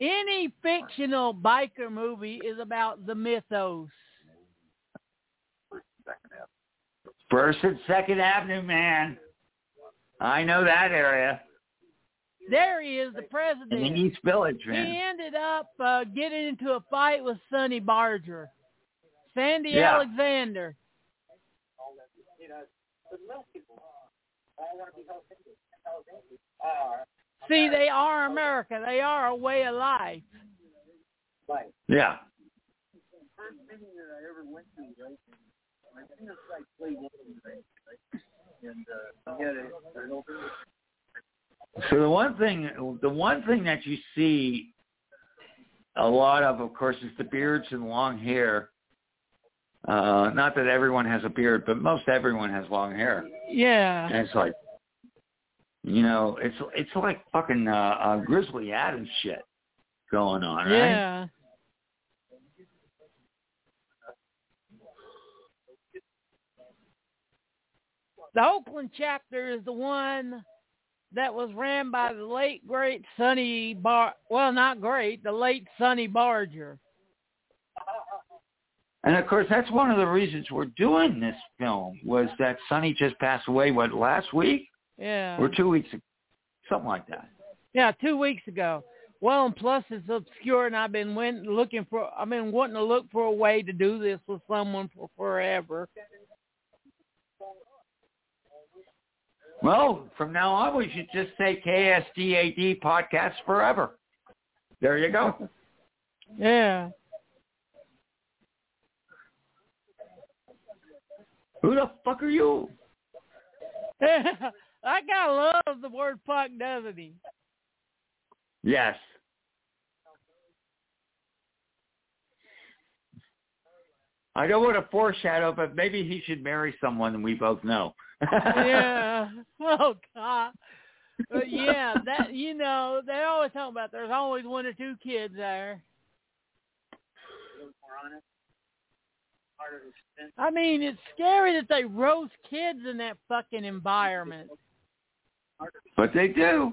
Any fictional biker movie is about the mythos. First and Second Avenue, man. I know that area. There he is, the In president. the East Village, man. He ended up uh, getting into a fight with Sonny Barger. Sandy Yeah. Alexander. See, they are America. They are a way of life. Yeah. So the one thing, the one thing that you see a lot of, of course, is the beards and long hair. Uh, not that everyone has a beard, but most everyone has long hair. Yeah. And it's like, you know, it's it's like fucking uh, uh, Grizzly Adams shit going on, right? Yeah. The Oakland chapter is the one that was ran by the late great Sonny Bar. Well, not great, the late Sonny Barger. And of course, that's one of the reasons we're doing this film was that Sonny just passed away. What last week Yeah. or two weeks, ago? something like that. Yeah, two weeks ago. Well, and plus it's obscure, and I've been went, looking for. I've been wanting to look for a way to do this with someone for forever. Well, from now on, we should just say KSDAD podcast forever. There you go. Yeah. Who the fuck are you? that guy loves the word fuck, doesn't he? Yes. I don't want to foreshadow, but maybe he should marry someone we both know. yeah. Oh God. But yeah, that you know, they always talk about there's always one or two kids there. I mean, it's scary that they roast kids in that fucking environment. But they do.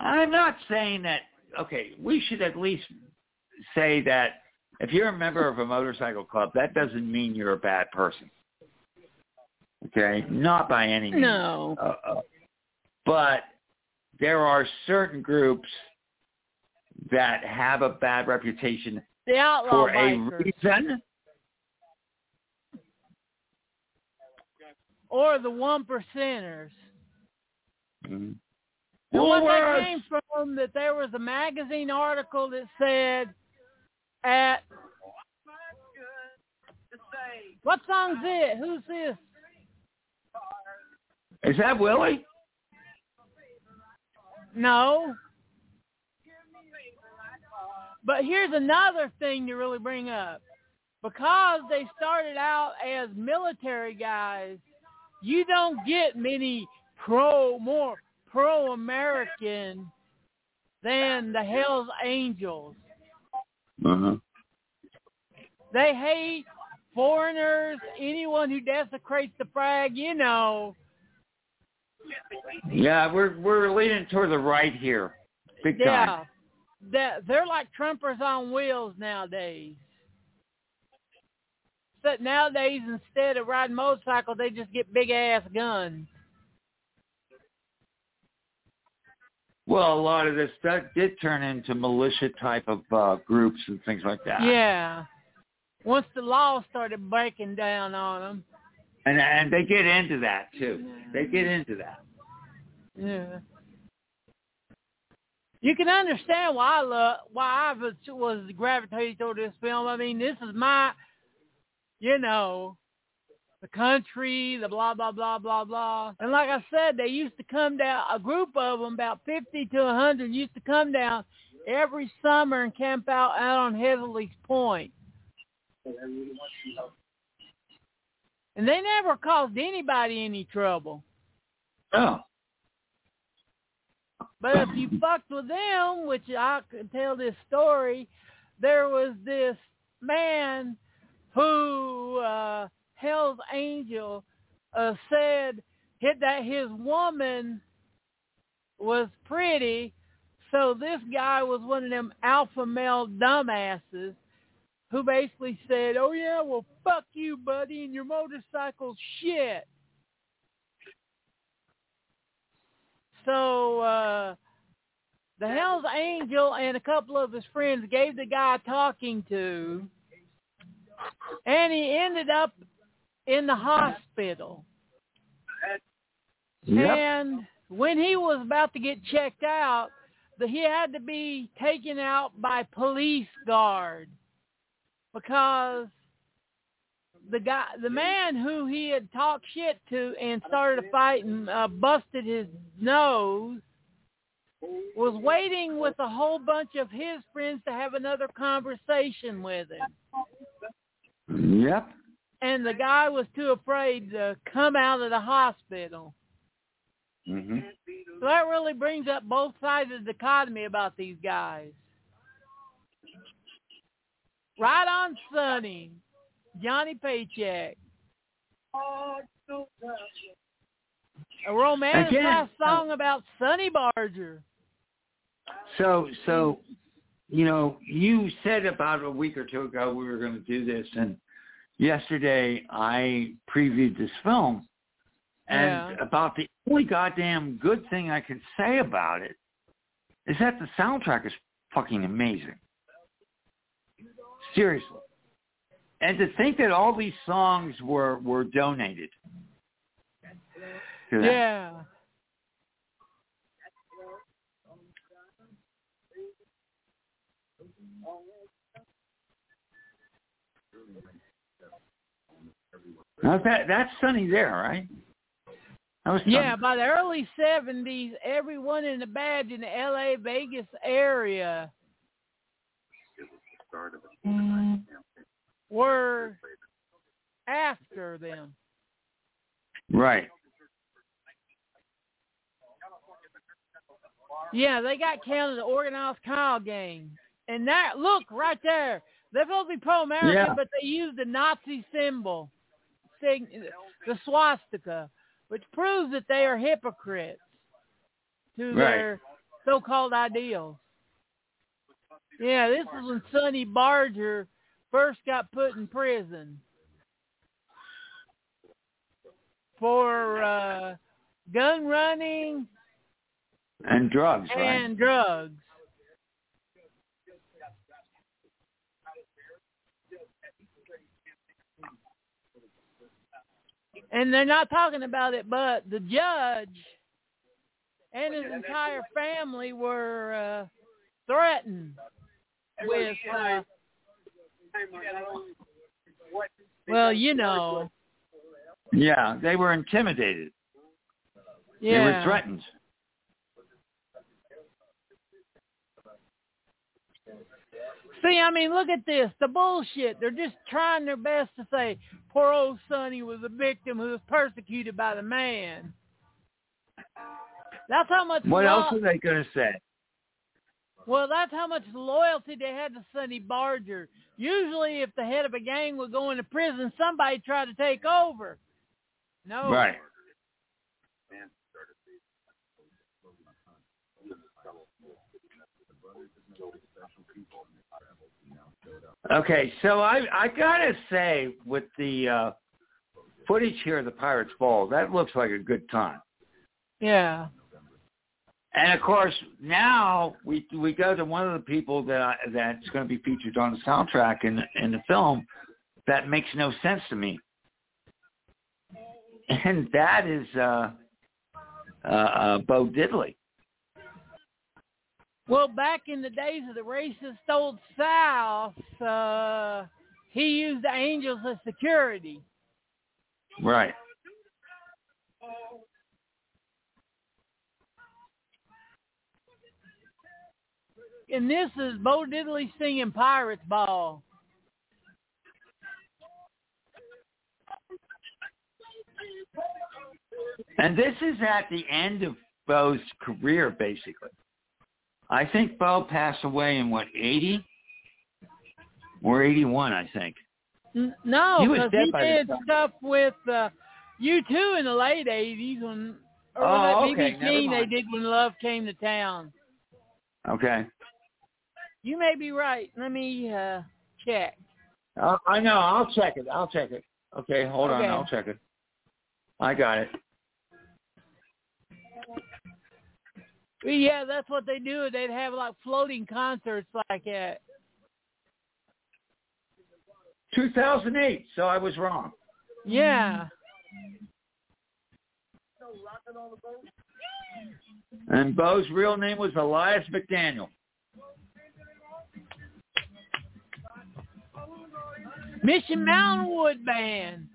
I'm not saying that. Okay, we should at least say that if you're a member of a motorcycle club, that doesn't mean you're a bad person. Okay, not by any means. No. Uh, uh, but there are certain groups that have a bad reputation The outlaw for a bikers. reason. Or the one percenters. Mhm. And what that came from that there was a magazine article that said at what song's it? Who's this? Is that Willie? No. But here's another thing to really bring up. Because they started out as military guys, you don't get many pro more pro American than the Hells Angels. Uh-huh. They hate foreigners, anyone who desecrates the flag, you know. Yeah, we're we're leaning toward the right here, big time. Yeah. That they're like Trumpers on wheels nowadays. But nowadays instead of riding motorcycles they just get big ass guns. Well, a lot of this that did turn into militia type of uh, groups and things like that. Yeah. Once the law started breaking down on them. and and they get into that too. They get into that. Yeah. You can understand why I love why I was was gravitated toward this film. I mean, this is my, you know, the country, the blah blah blah blah blah. And like I said, they used to come down. A group of them, about fifty to a hundred, used to come down every summer and camp out out on Heatherly's Point. And they never caused anybody any trouble. Oh, But if you fucked with them, which I could tell this story, there was this man who uh Hell's Angel uh said that his woman was pretty, so this guy was one of them alpha male dumbasses who basically said, Oh yeah, well fuck you, buddy, and your motorcycle's shit. So uh the Hell's Angel and a couple of his friends gave the guy talking to, and he ended up in the hospital. yep. And when he was about to get checked out, he had to be taken out by police guard because the guy, the man who he had talked shit to and started a fight and uh, busted his nose was waiting with a whole bunch of his friends to have another conversation with him. Yep. And the guy was too afraid to come out of the hospital. hmm So that really brings up both sides of the dichotomy about these guys. Right on Sonny, Johnny Paycheck. A romantic song about Sonny Barger. So so, you know, you said about a week or two ago we were going to do this, and yesterday I previewed this film, and Yeah. about the only goddamn good thing I can say about it is that the soundtrack is fucking amazing. Seriously. And to think that all these songs were were donated. Yeah. Now that that's Sonny there, right? Yeah, by the early seventies, everyone in the band in the LA Vegas area were after them. Right. Yeah, they got counted the organized Kyle gang. And that look right there. They're supposed to be pro-American, Yeah. but they use the Nazi symbol, sig- the swastika, which proves that they are hypocrites to Right. their so-called ideals. Yeah, this is when Sonny Barger first got put in prison for uh, gun running And drugs, right? and drugs. And they're not talking about it, but the judge and his entire family were uh, threatened with, uh, well, you know, Yeah, they were intimidated. yeah. They were threatened. See, I mean, look at this. The bullshit. They're just trying their best to say poor old Sonny was a victim who was persecuted by the man. That's how much. What lo- else are they going to say? Well, that's how much loyalty they had to Sonny Barger. Usually, if the head of a gang would go into prison, somebody tried to take over. No. Right. Okay, so I I gotta say with the uh, footage here of the Pirates Ball, that looks like a good time. Yeah. And of course, now we we go to one of the people that I, that's going to be featured on the soundtrack in in the film. That makes no sense to me, and that is uh, uh, uh, Bo Diddley. Well, back in the days of the racist old South, uh, he used the angels as security. Right. And this is Bo Diddley singing Pirates Ball. And this is at the end of Bo's career, basically. I think Bo passed away in what, 80? Or 81, I think. No, He was because dead he did stuff with uh, U2 in the late '80s when, or Oh, when okay, that never BBC they did when Love Came to Town. Okay. You may be right. Let me uh, check. Uh, I know. I'll check it. I'll check it. Okay, hold Okay. on. I'll check it. I got it. Yeah, that's what they do. They'd have like floating concerts like that. 2008, so I was wrong. Yeah. And Bo's real name was Elias McDaniel. Mission Mountain Wood Band.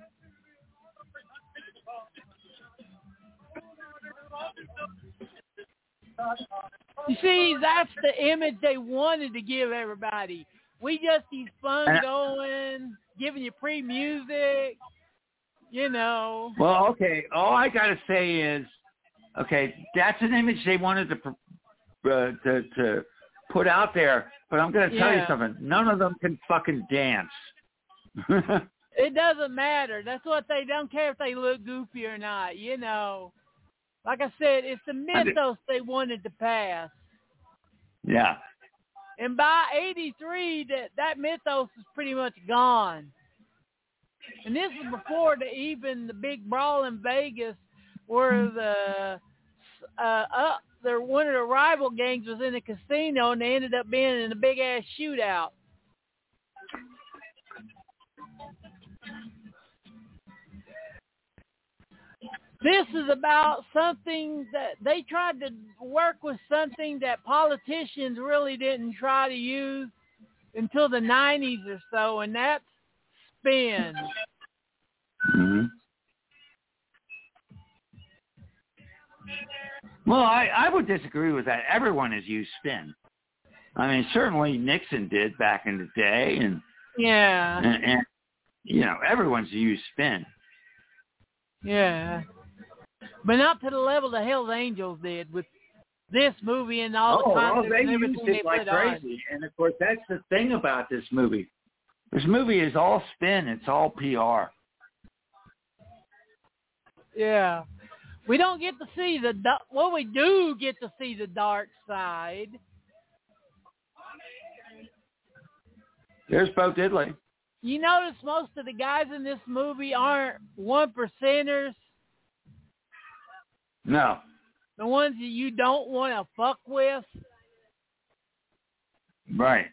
You see, that's the image they wanted to give everybody. We just these fun going, giving you free music, you know. Well, okay. All I got to say is, okay, that's an image they wanted to uh, to to put out there. But I'm going to tell you something. None of them can fucking dance. It doesn't matter. That's what they don't care if they look goofy or not, you know. Like I said, it's the mythos they wanted to pass. yeah. And by 83, that, that mythos is pretty much gone. And this is before the, even the big brawl in Vegas where the uh, up their one of the rival gangs was in the casino and they ended up being in a big ass shootout. This is about something that they tried to work with something that politicians really didn't try to use until the 90s or so, and that's spin. hmm Well, I, I would disagree with that. Everyone has used spin. I mean, certainly Nixon did back in the day, and Yeah. and, and you know, everyone's used spin. Yeah. But not to the level the Hell's Angels did with this movie and all the oh, concepts well, they and used it like put on. crazy. And of course, that's the thing about this movie. This movie is all spin. It's all PR. Yeah. We don't get to see the well we do get to see the dark side. There's Bo Diddley. You notice most of the guys in this movie aren't one percenters, No. the ones that you don't want to fuck with. Right.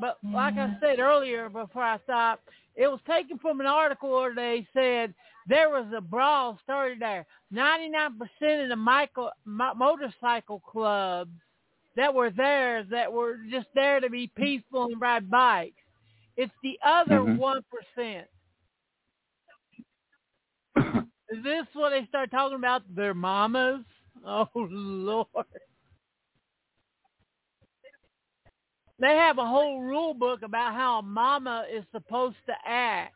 But like I said earlier before I stopped, it was taken from an article where they said there was a brawl started there. 99% of the Michael, motorcycle clubs that were there that were just there to be peaceful and ride bikes. It's the other Mhm. one Is this what they start talking about? Their mamas? Oh Lord. They have a whole rule book about how a mama is supposed to act.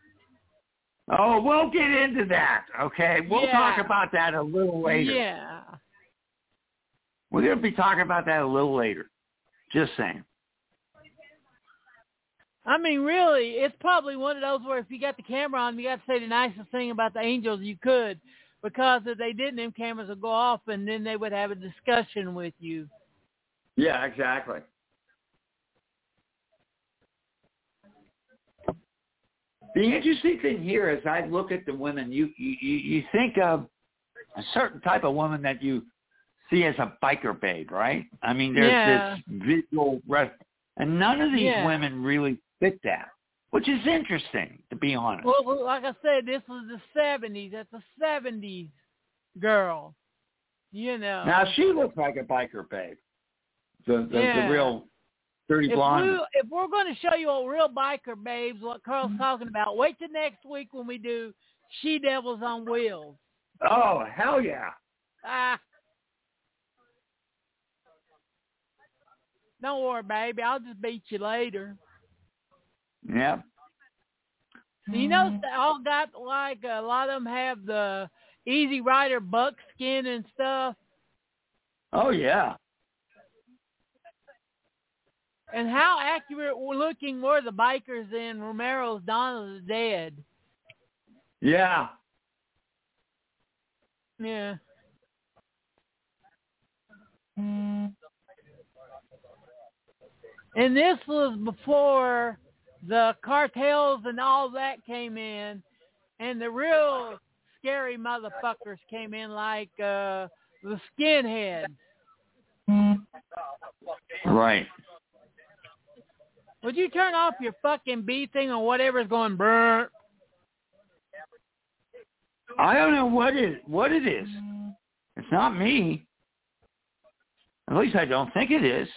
oh, we'll get into that. Okay, we'll Yeah. talk about that a little later. Yeah. We're going to be talking about that a little later. Just saying. I mean, really, it's probably one of those where if you got the camera on, you got to say the nicest thing about the Angels you could, because if they didn't, them cameras would go off, and then they would have a discussion with you. Yeah, exactly. The interesting thing here is I look at the women. You you you think of a certain type of woman that you see as a biker babe, right? I mean, there's Yeah. this visual, rest, and none of these Yeah. women really fit that, which is interesting, to be honest. Well, well, like I said, this was the '70s. That's a '70s girl. You know. now she looks like a biker babe, the the, Yeah. the real dirty if, blonde. we, if we're going to show you a real biker babes, what Carl's talking about, wait till next week when we do She Devils on Wheels. Oh hell yeah! Ah. Don't worry, baby. I'll just beat you later. Yeah. You know, mm-hmm. they all got like a lot of them have the Easy Rider buckskin and stuff. Oh yeah. And how accurate looking were the bikers in Romero's Dawn of the Dead? Yeah. Yeah. Mm-hmm. And this was before the cartels and all that came in, and the real scary motherfuckers came in like uh the skinheads. Right. Would you turn off your fucking bee thing or whatever's going brr? I don't know what it what it is. It's not me. At least I don't think it is.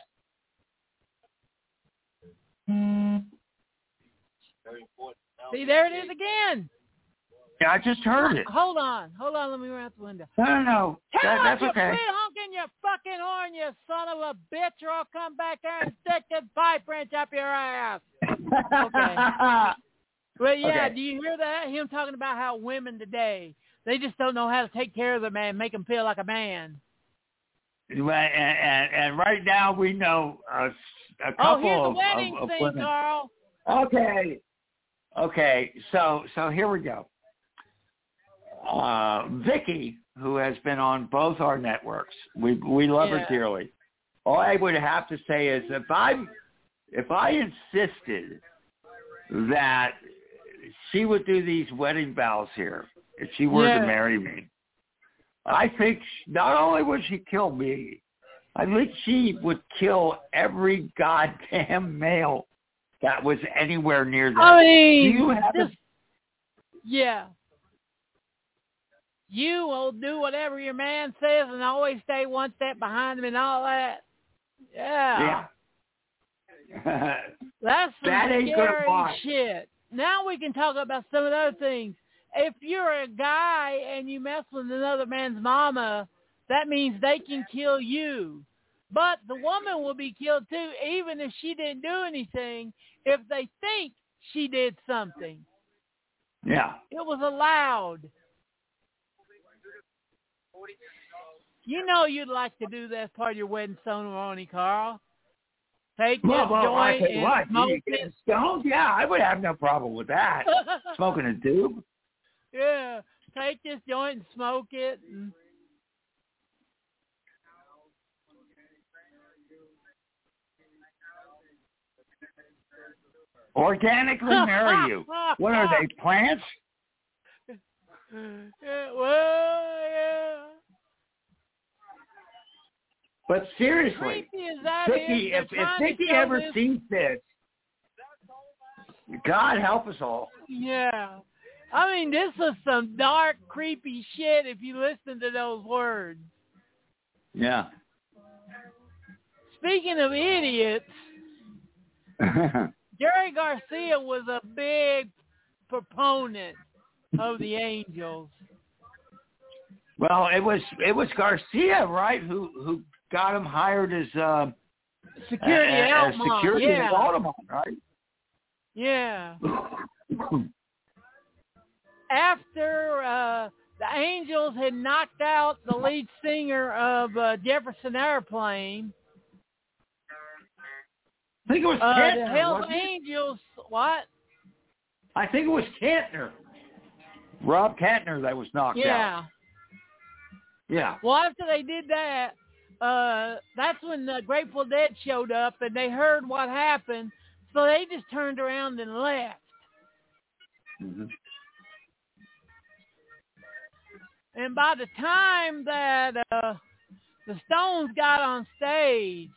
See, there it is again. Yeah, I just heard it. Hold on, hold on. Let me run out the window. No, no, no. That, that's you okay. quit honking your fucking horn, you son of a bitch, or I'll come back there and stick this pipe wrench up your ass. Okay. Well, yeah, Okay. do you hear that? Him talking about how women today, they just don't know how to take care of the man, make him feel like a man. Well, and, and, and right now we know a, a couple Oh, here's the of, wedding of, of scene, women. Carl. Okay. Okay. So so here we go. Uh, Vicky, who has been on both our networks, we we love Yeah. her dearly. All I would have to say is if I if I insisted that she would do these wedding vows here, if she were Yeah. to marry me, I think sh not only would she kill me, I think she would kill every goddamn male that was anywhere near there. I Do mean, you have this, a, yeah. You will do whatever your man says and always stay one step behind him and all that. Yeah. yeah. That's some That ain't scary shit. Now we can talk about some of the other things. If you're a guy and you mess with another man's mama, that means they can kill you. But the woman will be killed too, even if she didn't do anything, if they think she did something. Yeah. It was allowed. You know you'd like to do that part of your wedding ceremony, Carl. Take this Well, well, I joint tell you and what, smoke it. stoned? Yeah, I would have no problem with that. Smoking a doob? yeah, take this joint and smoke it. And... Organically marry you. What are they, plants? Yeah, well, yeah. But seriously, Creepy as that Vicky, if, if Vicky ever this- sees this, God help us all. Yeah. I mean, this is some dark, creepy shit if you listen to those words. Yeah. Speaking of idiots, Jerry Garcia was a big proponent of the Angels. well, it was it was Garcia, right, who who got him hired as uh, Security as, at as security yeah. at Altamont, right? Yeah. After uh, the Angels had knocked out the lead singer of uh, Jefferson Airplane, I think it was uh, the Kantner. Hells? Angels, what? I think it was Kantner. Rob Kantner that was knocked out. Yeah. Yeah. Well, after they did that, uh, that's when the Grateful Dead showed up and they heard what happened, so they just turned around and left. Mhm. And by the time that uh, the Stones got on stage,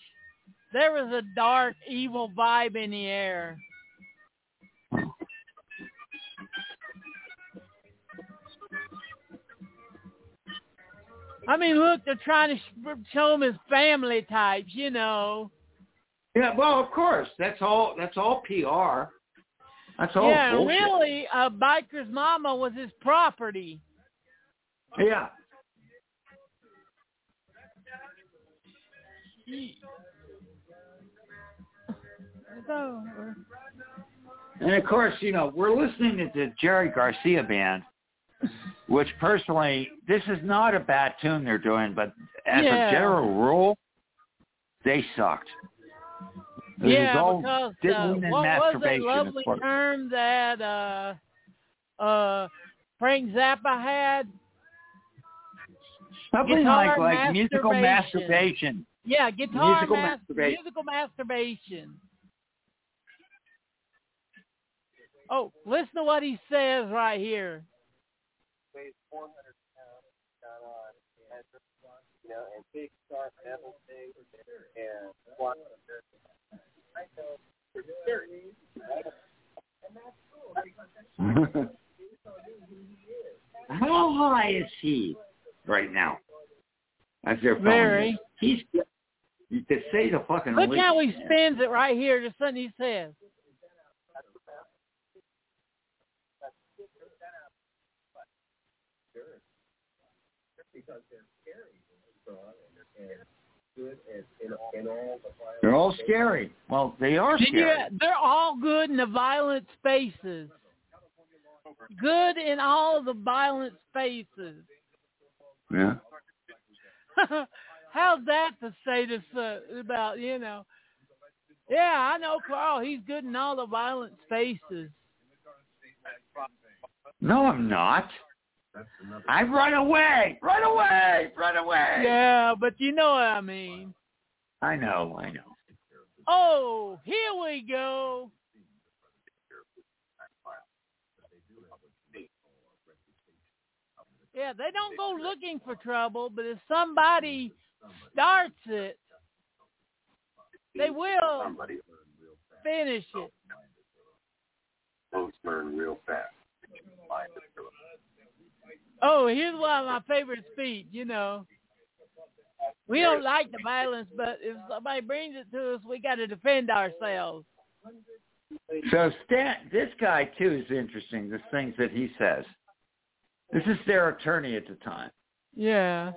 there was a dark, evil vibe in the air. I mean, look, they're trying to show them as family types, you know. Yeah, well, of course. That's all. That's all PR. That's all yeah, bullshit. really, uh, Biker's mama was his property. Yeah. So, And of course, you know, we're listening to the Jerry Garcia band, which personally, this is not a bad tune they're doing, but as Yeah. a general rule, they sucked. Is yeah, all because uh, what was that lovely term that uh, uh, Frank Zappa had? Something like like musical masturbation. masturbation. Yeah, guitar Musical mas- masturbation. musical masturbation. Oh, listen to what he says right here. weighs 400 pounds, got on, and, you know, and big sharp metal things, and squat. I know, it's scary. How high is he right now? As they're Very. He's to say the fucking Look least. how he spins it right here. Just something he says. They're all scary. Well, they are Did you, scary. they're all good in the violent spaces. Good in all the violent spaces. Yeah. How's that to say this uh, about, you know? Yeah, I know Carl. He's good in all the violent spaces. No, I'm not. I run away, run away, run away. Yeah, but you know what I mean. I know, I know. Oh, here we go. Yeah, they don't go looking for trouble, but if somebody starts it, they will finish it. Folks learn real fast. Oh, here's one of my favorite speech, you know. We don't like the violence, but if somebody brings it to us, we got to defend ourselves. So Stan, this guy too is interesting. The things that he says. This is their attorney at the time. Yeah.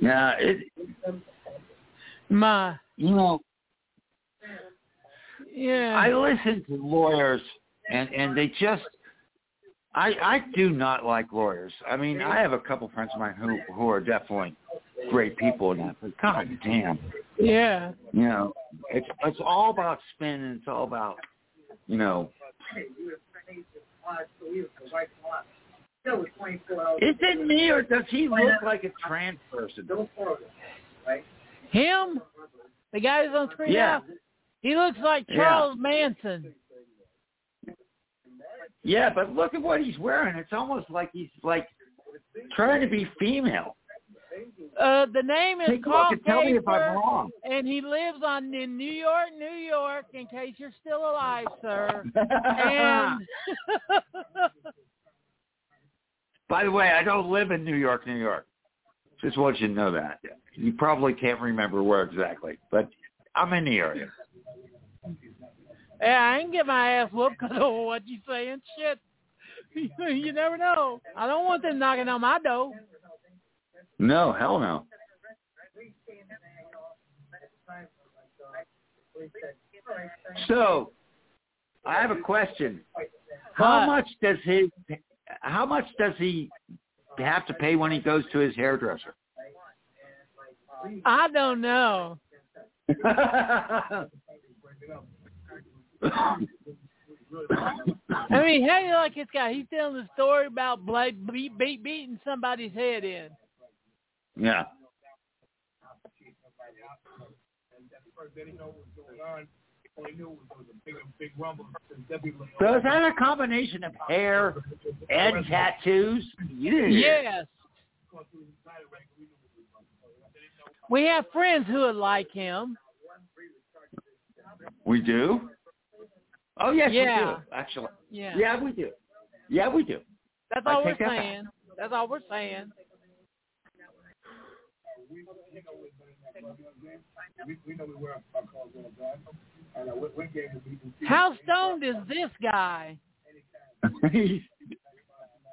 Yeah, it, my, you know, yeah. I listen to lawyers, and and they just, I I do not like lawyers. I mean, I have a couple friends of mine who who are definitely great people in that, but god damn, yeah, you know, it's it's all about spin, and it's all about, you know, is it me or does he look like a trans person? Him? The guy who's on screen Yeah. now? He looks like Yeah. Charles Manson. Yeah, but look at what he's wearing. It's almost like he's like trying to be female. Uh, the name is Take a look Carl and tell me if I'm Kafer, wrong. and he lives on in New York, New York. In case you're still alive, sir. And By the way, I don't live in New York, New York. Just want you to know that. You probably can't remember where exactly, but I'm in the area. yeah, I ain't get my ass whooped because of what you saying. Shit, you never know. I don't want them knocking on my door. No, hell no. So, I have a question. How much does his how much does he have to pay when he goes to his hairdresser? I don't know. I mean, how do you like this guy? He's telling the story about Blade beat, beat, beating somebody's head in. Yeah. So is that a combination of hair and tattoos? Yeah. Yes. We have friends who would like him. We do? Oh yes, we Yeah. do. Actually. Yeah. Yeah, we do. Yeah, we do. That's I all we're take that back. saying. That's all we're saying. How stoned is this guy?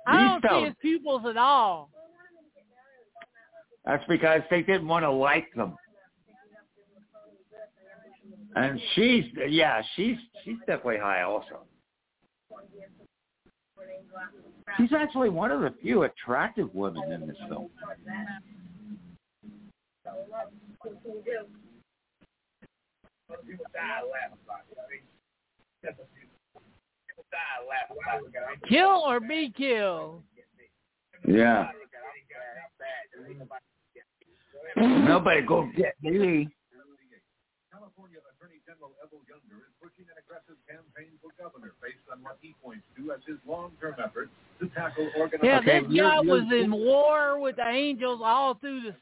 I don't see his pupils at all. That's because they didn't want to like them. And she's yeah, she's she's definitely high also. She's actually one of the few attractive women in this film. Kill or be killed. Yeah. Nobody go get me. California Attorney General Evelle Younger is pushing an aggressive campaign for governor based on what he points to as his long-term effort to tackle organized Yeah, Okay, this guy was in war with the Angels all through the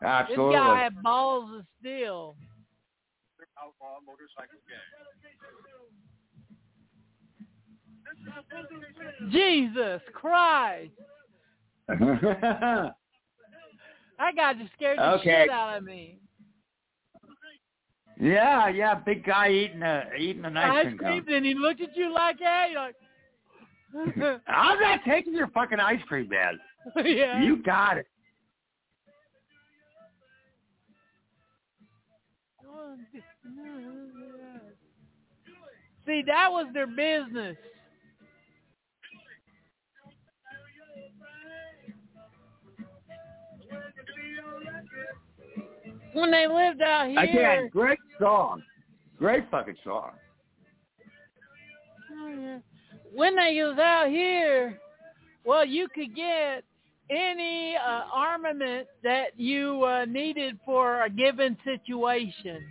seventies. This guy had balls of steel. outlaw motorcycle gang. Jesus Christ. That guy just scared the Okay. shit out of me. yeah, yeah, big guy eating a eating an ice Ice cream cone. and he looked at you like that. You're like, I'm not taking your fucking ice cream, man. yeah. You got it. See, that was their business. When they lived out here, Again, great song. Great fucking song. Oh, when they was out here, well, you could get any uh, armament that you uh, needed for a given situation.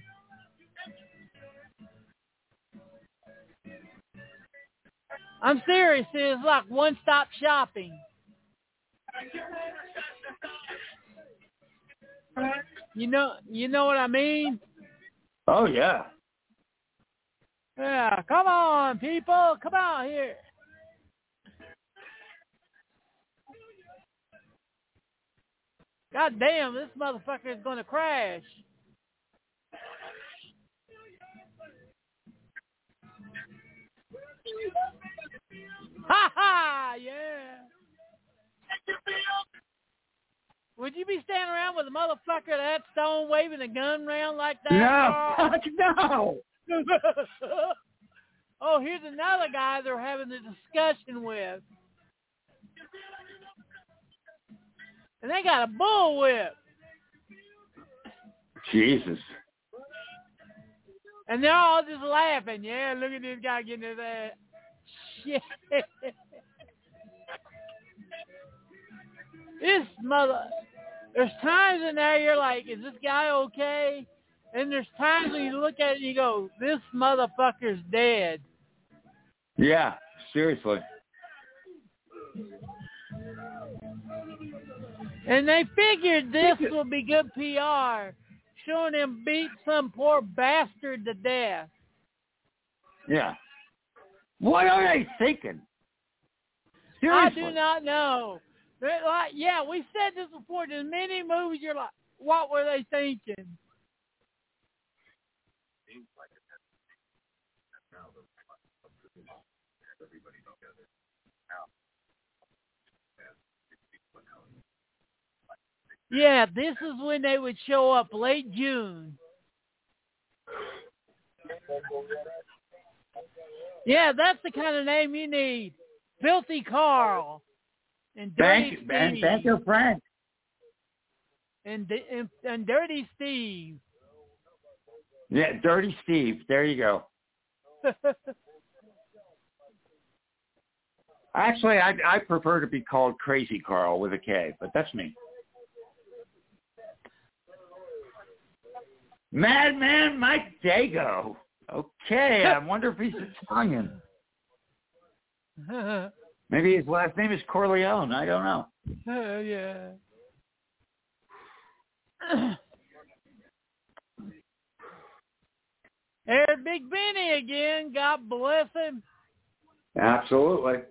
I'm serious. It's like one-stop shopping. You know, you know what I mean? Oh yeah. Yeah, come on, people, come out here. God damn, this motherfucker is gonna crash. Ha ha, yeah. would you be standing around with a motherfucker that stone waving a gun around like that? No, no. oh, here's another guy they're having a discussion with. And they got a bullwhip. Jesus. And they're all just laughing. Yeah, look at this guy getting his ass. Shit. this mother. There's times in there you're like, is this guy okay? And there's times when you look at it and you go, this motherfucker's dead. Yeah, seriously. And they figured this will be good PR, showing him beat some poor bastard to death. Yeah. What are they thinking? Seriously. I do not know. They're like, yeah, we said this before. There's many movies you're like, what were they thinking? Yeah, this is when they would show up late June. Yeah, that's the kind of name you need. Filthy Carl. And Dirty Thank, Steve. thank you, Frank. And, and, and Dirty Steve. Yeah, Dirty Steve. There you go. Actually, I, I prefer to be called Crazy Carl with a K, but that's me. Madman Mike Dago. Okay, I wonder if he's Italian. Maybe his last name is Corleone. I don't know. Oh, yeah. There's Big Benny again. God bless him. Absolutely.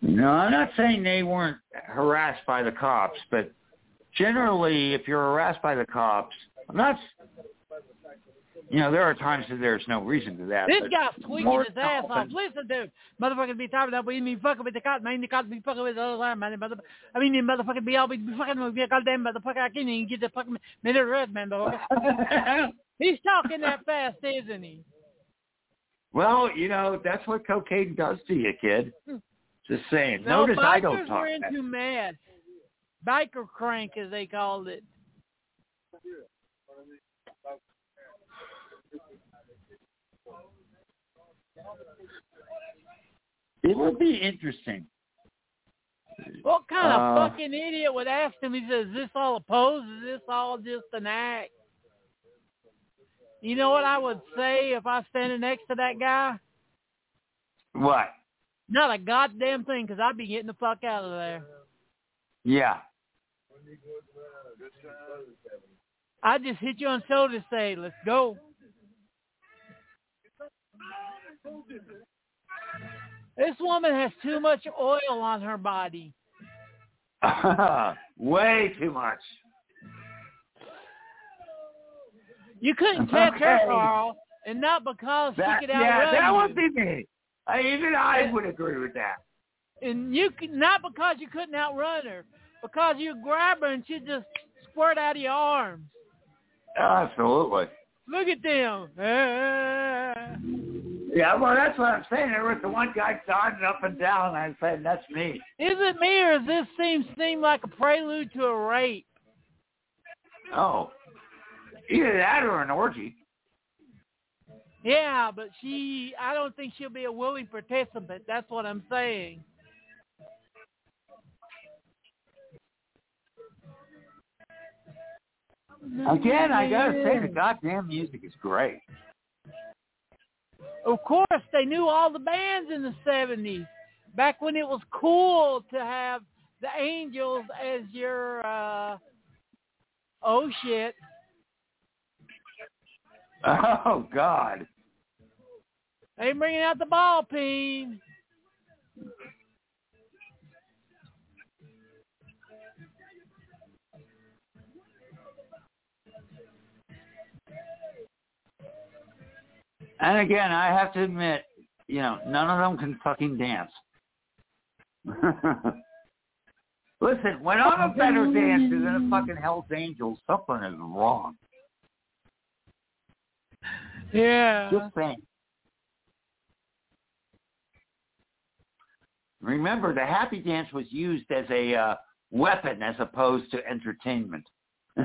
No, I'm not saying they weren't harassed by the cops, but generally, if you're harassed by the cops, I'm not. You know, there are times that there's no reason to that. This guy's tweaking his ass off. Listen, dude. Motherfuckers be of that. We mean fucking with the cops, man. The cops be fucking with the other line, man. Mother, I mean, the motherfucker be always be fucking with me. Goddamn motherfucker. I can't even get the fucking minute rest, man. He's talking that fast, isn't he? well, you know, that's what cocaine does to you, kid. Hmm. Just saying. No, Notice bikers I don't talk. were into meth. Biker crank, as they called it. It would be interesting. What kind of Uh, fucking idiot would ask him? He says, "Is this all a pose? Is this all just an act?" You know what I would say if I was standing next to that guy? What? Not a goddamn thing, because I'd be getting the fuck out of there. Yeah. I'd just hit you on the shoulder and say, "Let's go." This woman has too much oil on her body. Way too much. You couldn't catch her, Carl, and not because That, she could outrun yeah, that you. would be me. I, even I would agree with that. and you could not because you couldn't outrun her, because you grab her and she just squirt out of your arms. Absolutely. Look at them. Ah. Yeah, well, that's what I'm saying. There was the one guy dodging up and down. I said, that's me. Is it me or does this seem seem like a prelude to a rape? Oh. Either that or an orgy. Yeah, but she I don't think she'll be a willing participant. That's what I'm saying. Again, I gotta say, the goddamn music is great. Of course, they knew all the bands in the 70s. Back when it was cool to have the Angels as your, uh, oh shit. Oh, God. They bringing out the ball peen. And again, I have to admit, you know, none of them can fucking dance. Listen, when I'm a better dancer than a fucking Hell's Angels, something is wrong. Yeah. Just saying. Remember, the happy dance was used as a uh, weapon as opposed to entertainment.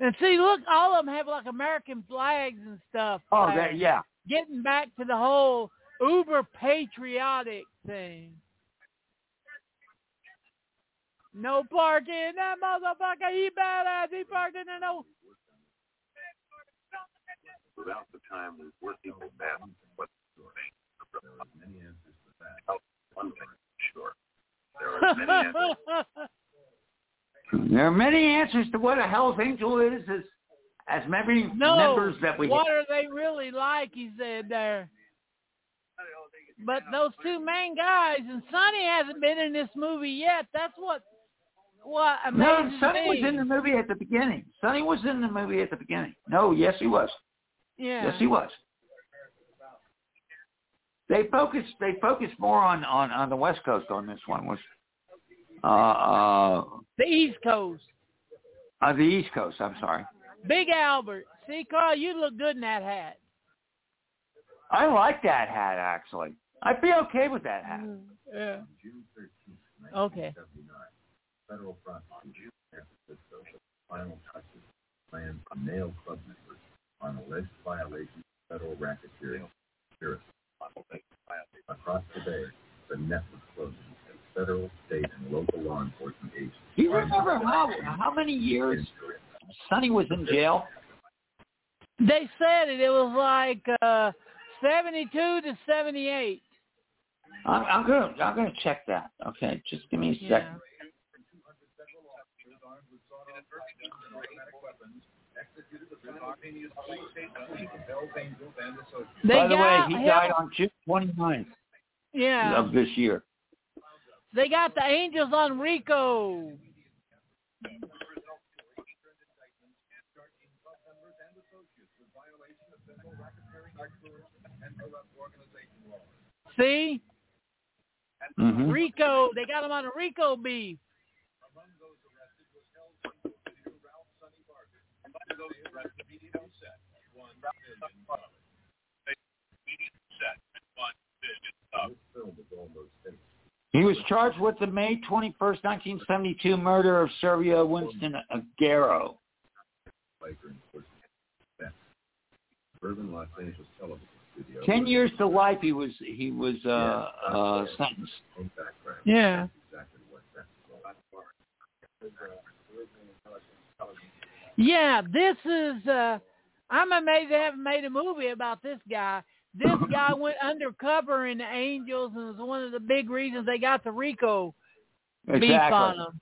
And see, look, all of them have like American flags and stuff. oh, there. that, yeah. Getting back to the whole uber patriotic thing. No parking, that motherfucker, he badass, he parked in the no. Without the time, we work people back. What many answers to that. One thing, sure. There are many answers. There are many answers to what a Hell's Angel is as, as many no, members that we have. what are they really like, he said there. But those two main guys, and Sonny hasn't been in this movie yet. That's what what No, amazes Sonny me. was in the movie at the beginning. Sonny was in the movie at the beginning. No, yes he was. Yeah. Yes he was. They focused they focused more on, on, on the West Coast on this one was uh uh The East Coast. uh the East Coast, I'm sorry. Big Albert. See, Carl, you look good in that hat. I like that hat actually. I'd be okay with that hat. Yeah. June 13th, Okay. 1979, federal prosecution emphasis social final touches planned to nail club members on alleged violations of federal racketeering conspiracy. Across the bay, the net was closing as federal, state, and local law enforcement agencies. Do you remember how how many years Sonny was in jail? They said it. It was like uh, 72 to 78. I'm, I'm gonna I'm gonna check that. Okay, just give me a Yeah. second. They By the way, he died on June 29th Yeah. of this year. They got the Angels on RICO. See? hmm RICO. They got him on a RICO beef. He was charged with the May 21st, 1972 murder of Servia Winston Aguero. Ten years to life. He was he was uh, uh, sentenced. Yeah. Exactly what that's all. Yeah, this is uh I'm amazed they haven't made a movie about this guy. This guy went undercover in the Angels and was one of the big reasons they got the RICO beef on Exactly. him.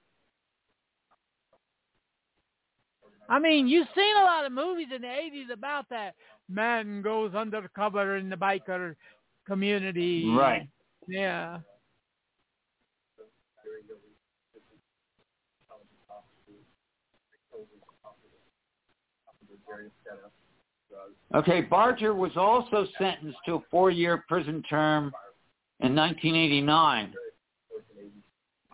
I mean, you've seen a lot of movies in the eighties about that. Man goes undercover in the biker community. Right. Yeah. Okay, Barger was also sentenced to a four-year prison term in 1989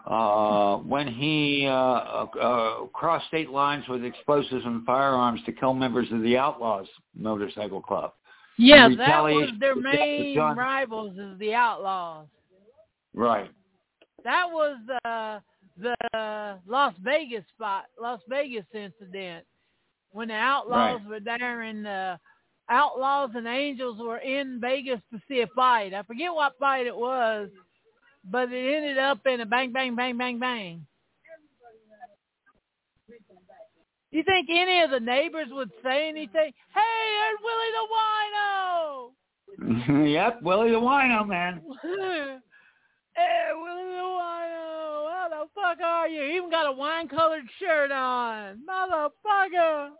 uh, when he uh, uh, crossed state lines with explosives and firearms to kill members of the Outlaws Motorcycle Club. Yeah, that was their the of main rivals is the Outlaws. Right. That was uh, the Las Vegas spot, Las Vegas incident, when the Outlaws were there and the Outlaws and Angels were in Vegas to see a fight. I forget what fight it was, but it ended up in a bang, bang, bang, bang, bang. You think any of the neighbors would say anything? Hey, there's Willie the Wino! yep, Willie the Wino man. hey, Willie the Wino, the fuck are you? Even got a wine-colored shirt on. Motherfucker.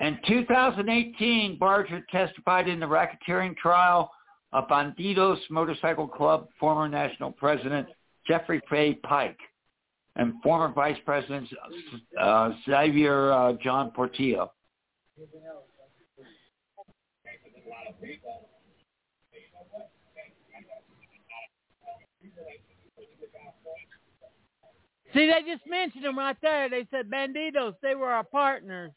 In 2018, Barger testified in the racketeering trial of Bandidos Motorcycle Club former national president Jeffrey Fay Pike and former vice president uh, Xavier uh, John Portillo. See, they just mentioned them right there. They said Bandidos. They were our partners.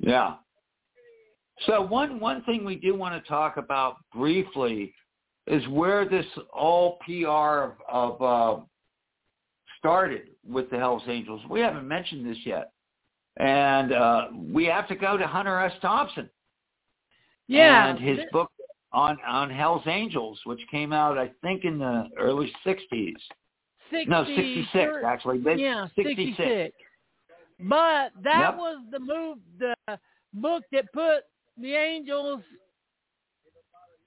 Yeah. So one one thing we do want to talk about briefly is where this all PR of, of uh, started with the Hells Angels. We haven't mentioned this yet, and uh, we have to go to Hunter S. Thompson. Yeah. And his book on on Hell's Angels, which came out I think in the early '60s. 60, No, '66 actually. Mid- Yeah, 66. 66. But that Yep. was the move, the book that put the Angels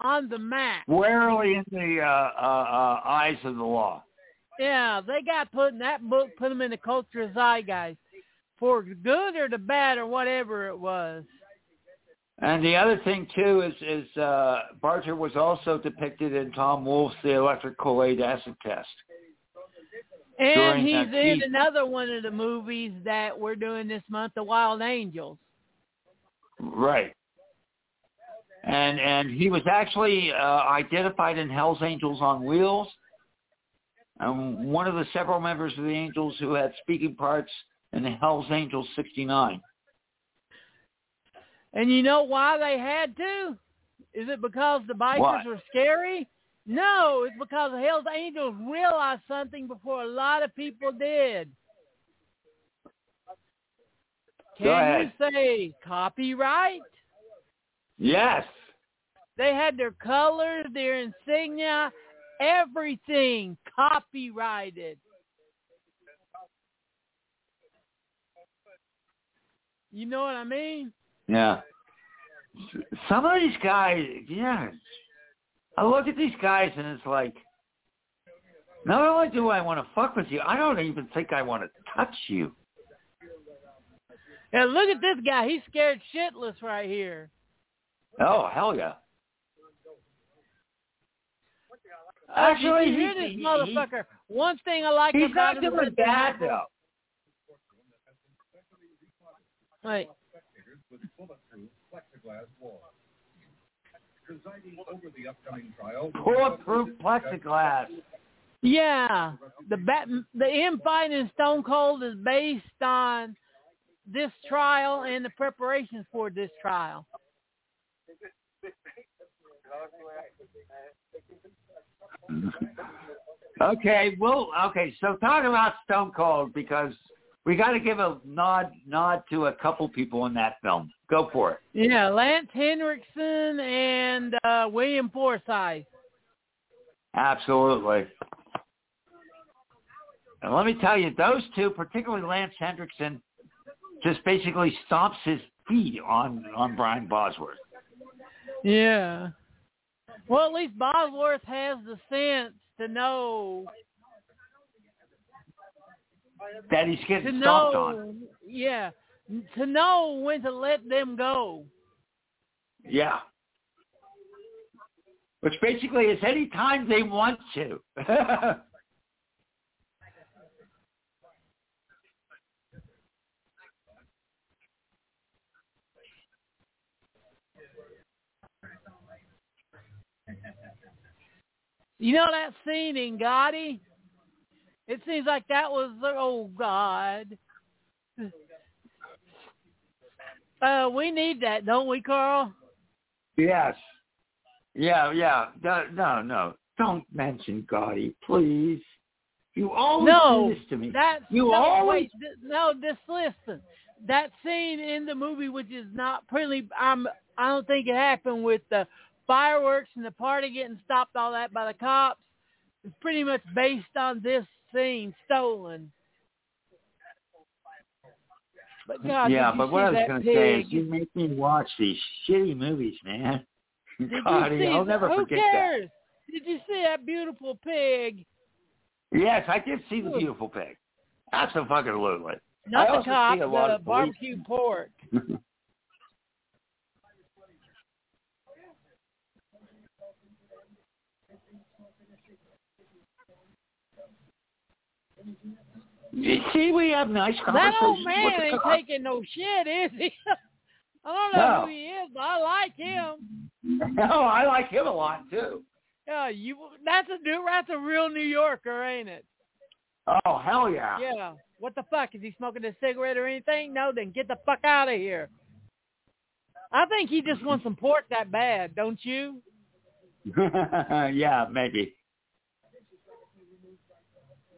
on the map. Squarely in the uh, uh, uh, eyes of the law. Yeah, they got put in that book, put them in the culture zeitgeist for good or the bad or whatever it was. And the other thing too is is uh, Barger was also depicted in Tom Wolfe's The Electric Kool-Aid Acid Test. And he's in season. another one of the movies that we're doing this month, The Wild Angels. Right. And and he was actually uh, identified in Hell's Angels on Wheels. And one of the several members of the Angels who had speaking parts in the Hell's Angels 69. And you know why they had to? Is it because the bikers Why? were scary? No, it's because the Hells Angels realized something before a lot of people did. Can you say copyright? Yes. They had their colors, their insignia, everything copyrighted. You know what I mean? Yeah. Some of these guys, yeah. I look at these guys and it's like, not only do I want to fuck with you, I don't even think I want to touch you. And look at this guy. He's scared shitless right here. Oh, hell yeah. Actually, you hear this he- he- motherfucker? One thing I like He's about not him doing that- bad though. Wait, with bulletproof plexiglass walls. Presiding over the upcoming trial, Bulletproof plexiglass. yeah, the bat, the infight in Stone Cold is based on this trial and the preparations for this trial. Okay, well, okay. So talk about Stone Cold because we got to give a nod nod to a couple people in that film. Go for it. Yeah, Lance Henriksen and uh, William Forsythe. Absolutely. And let me tell you, those two, particularly Lance Henriksen, just basically stomps his feet on on Brian Bosworth. Yeah. Well, at least Bosworth has the sense to know That he's getting stomped on. yeah, to know when to let them go. Yeah. Which basically is any time they want to. You know that scene in Gotti? It seems like that was the oh God. Uh, we need that, don't we, Carl? yes. Yeah, yeah. No, no, no. Don't mention Gotti, please. You always No, do this to me. That's You no, always- wait, th- no. Just listen. That scene in the movie, which is not pretty, I'm. I don't think it happened with the fireworks and the party getting stopped, all that by the cops. It's pretty much based on this scene stolen. But God, yeah, but what I was going to say is you make me watch these shitty movies, man. Did you see? I'll never who forget cares? Did you see that beautiful pig? Yes, I did see the beautiful pig. Absolutely. Not I the cop, see a lot the barbecue pork. You see, we have nice conversations. That old man ain't taking no shit, is he? I don't know No. who he is, but I like him. Oh, I like him a lot too. Yeah, you. That's a new. That's a real New Yorker, ain't it? Oh, hell yeah. Yeah. What the fuck? Is he smoking a cigarette or anything? No, then get the fuck out of here. I think he just wants some pork that bad, don't you? yeah, maybe.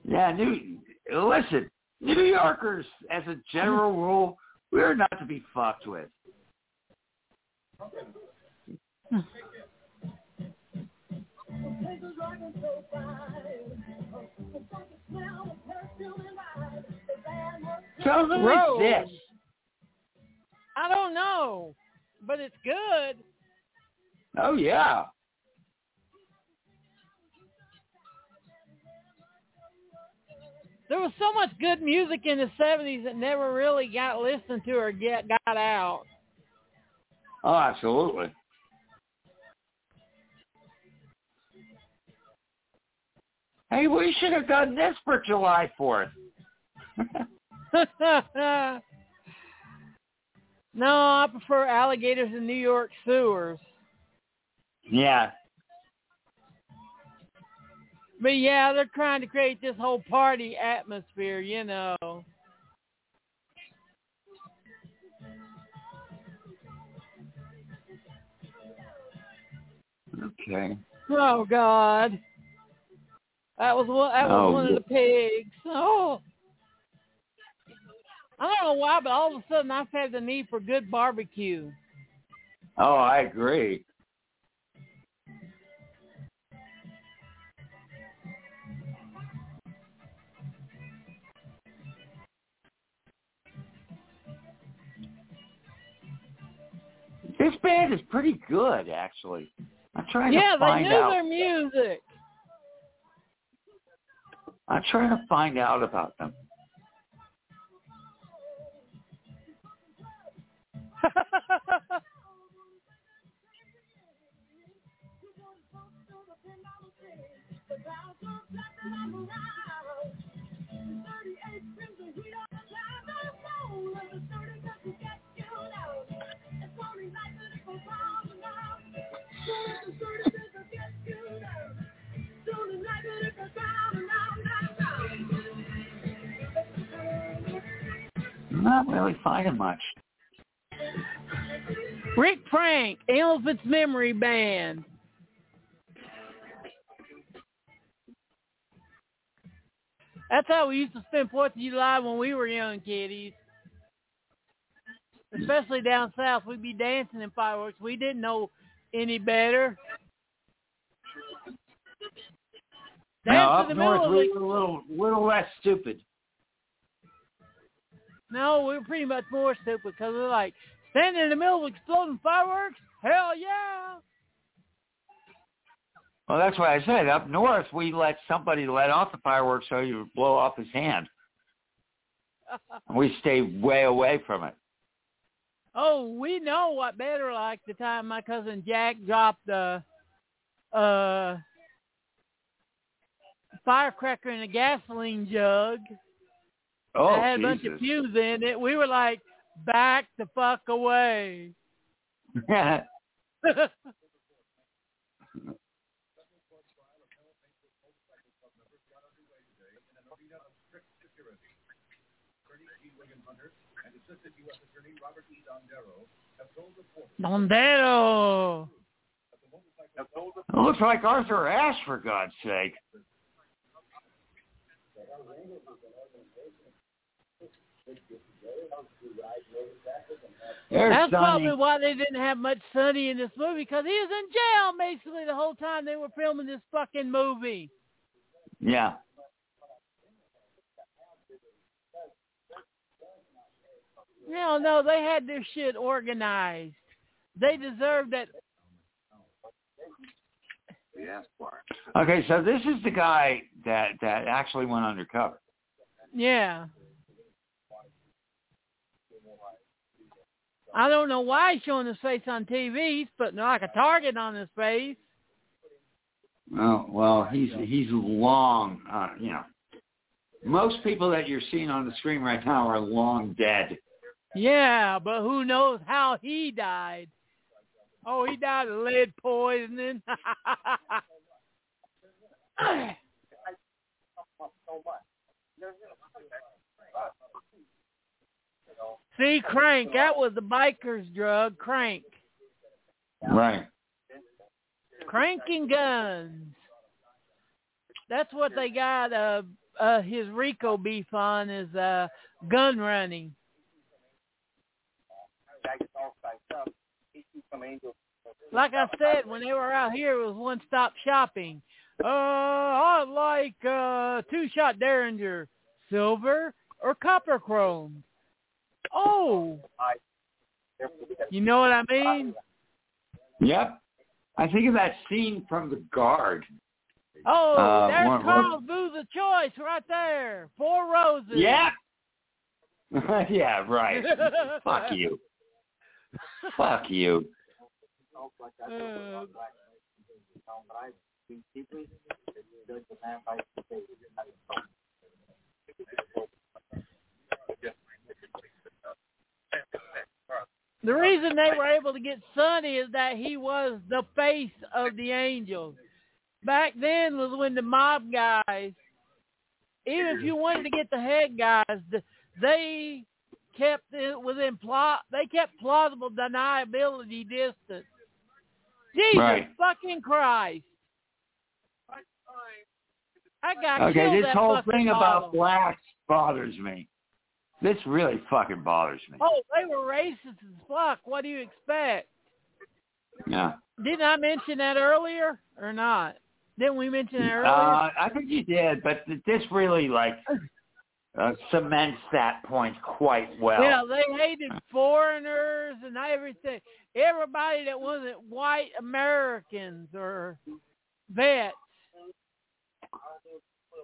Yeah, New. Listen, New Yorkers, as a general mm-hmm. rule, we're not to be fucked with. So who Rose. this? I don't know, but it's good. Oh yeah. There was so much good music in the '70s that never really got listened to or get got out. Oh, absolutely. Hey, we should have done this for July 4th. no, I prefer alligators in New York sewers. yeah. But yeah, they're trying to create this whole party atmosphere, you know. Okay. Oh God, that was one. That was Oh, one of the pigs. Oh, I don't know why, but all of a sudden I've had the need for good barbecue. Oh, I agree. This band is pretty good, actually. I'm trying yeah, to they find knew out. their music. I'm trying to find out about them. not really finding much. Rick Frank, Elephant's Memory Band. That's how we used to spend Fourth of July when we were young kiddies. Especially down south, we'd be dancing in fireworks. We didn't know any better. Dance Now, up the north, we were a little, little less stupid. No, we were pretty much more stupid because we're like standing in the middle of exploding fireworks. Hell yeah! Well, that's why I said. Up north, we let somebody let off the fireworks so you would blow off his hand. And we stay way away from it. Oh, we know what better like the time my cousin Jack dropped the uh firecracker in a gasoline jug. Oh, that had a bunch of fuse in it. We were like, back the fuck away. Mondero. it looks like Arthur Ashe, for God's sake. There's That's Sonny. probably why they didn't have much Sonny in this movie because he was in jail basically the whole time they were filming this fucking movie. Yeah. No, no, they had their shit organized. They deserved that. Okay, so this is the guy that that actually went undercover. Yeah. I don't know why he's showing his face on TV. He's putting like a target on his face. Well, well, he's he's long. Uh, you know, most people that you're seeing on the screen right now are long dead. Yeah, but who knows how he died? Oh, he died of lead poisoning. See, crank. That was the biker's drug, crank. Right. Cranking guns. That's what they got uh, uh his RICO beef on is uh gun running. Like I said, when they were out here, it was one-stop shopping. Uh, I like uh, two-shot Derringer, silver or copper chrome. Oh, you know what I mean? Yep. I think of that scene from The Guard. Oh, Uh, there's one- Carl Booth's choice right there. Four roses. Yeah. yeah, right. Fuck you. Fuck you. Uh, the reason they were able to get Sonny is that he was the face of the Angels. Back then was when the mob guys, even if you wanted to get the head guys, they kept it within plot. They kept plausible deniability distance. Jesus Right. fucking Christ! I got Okay, this whole thing bottle. about blacks bothers me. This really fucking bothers me. Oh, they were racist as fuck. What do you expect? Yeah. Didn't I mention that earlier or not? Didn't we mention that earlier? Uh, I think you did, but this really like uh, cements that point quite well. yeah, they hated foreigners and everything. Everybody that wasn't white Americans or vets.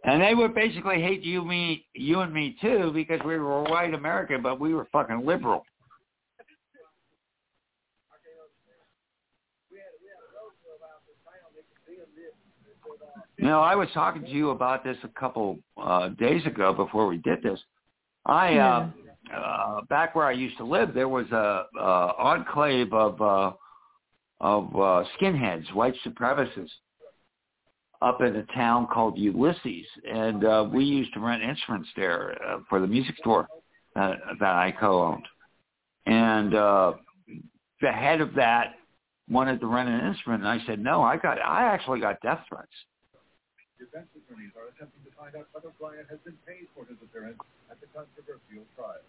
And they would basically hate you, me, you and me too, because we were white American, but we were fucking liberal. You know, I was talking to you about this a couple uh, days ago before we did this. I uh, uh, back where I used to live, there was a uh, enclave of uh, of uh, skinheads, white supremacists, up in a town called Ulysses, and uh, we used to rent instruments there uh, for the music store uh, that I co-owned. And uh, the head of that wanted to rent an instrument, and I said, no, I got, I actually got death threats. Defense attorneys are attempting to find out whether Bryant has been paid for his appearance at the controversial trial.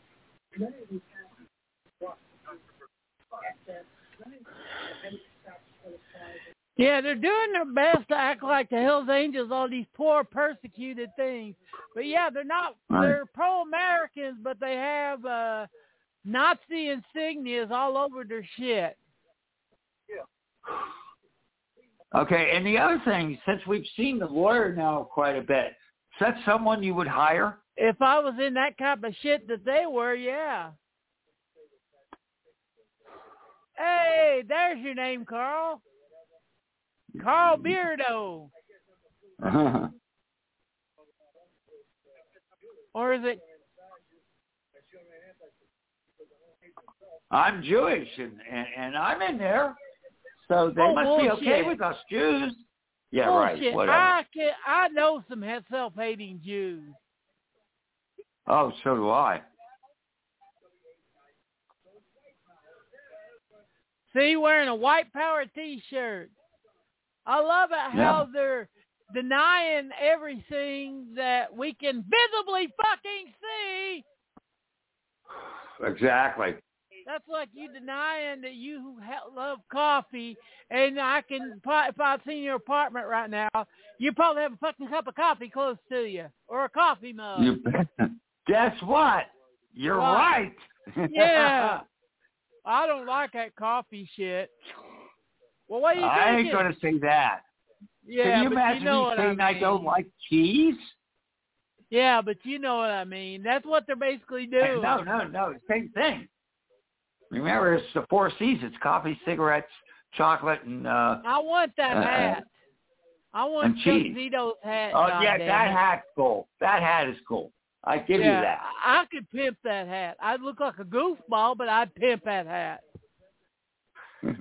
Yeah, they're doing their best to act like the Hells Angels, all these poor persecuted things. But yeah, they're not. They're pro-Americans, but they have uh Nazi insignias all over their shit. Okay, and the other thing, since we've seen the lawyer now quite a bit, is that someone you would hire? If I was in that kind of shit that they were, yeah. Hey, there's your name, Carl. Carl Beardo. Uh-huh. Or is it I'm Jewish, and, and, and I'm in there. So they Oh, must be okay with us Jews. Yeah, bullshit? right, whatever. I can, I know some self-hating Jews. Oh, so do I. See, wearing a white power T-shirt. I love it how they're denying everything that we can visibly fucking see. Exactly. That's like you denying that you love coffee, and I can. If I've seen your apartment right now, you probably have a fucking cup of coffee close to you, or a coffee mug. You guess what? You're right. Yeah. I don't like that coffee shit. Well, what are you I ain't going to say that. Yeah, Can you imagine you know me what saying I, I, don't like cheese? Yeah, but you know what I mean. That's what they're basically doing. No, no, no. Same thing. Remember, it's the four C's. It's coffee, cigarettes, chocolate, and uh I want that Uh, hat. I want Chuck. Zito's hat. oh yeah, that hat's cool. That hat is cool. I give yeah, you that. I could pimp that hat. I'd look like a goofball, but I'd pimp that hat.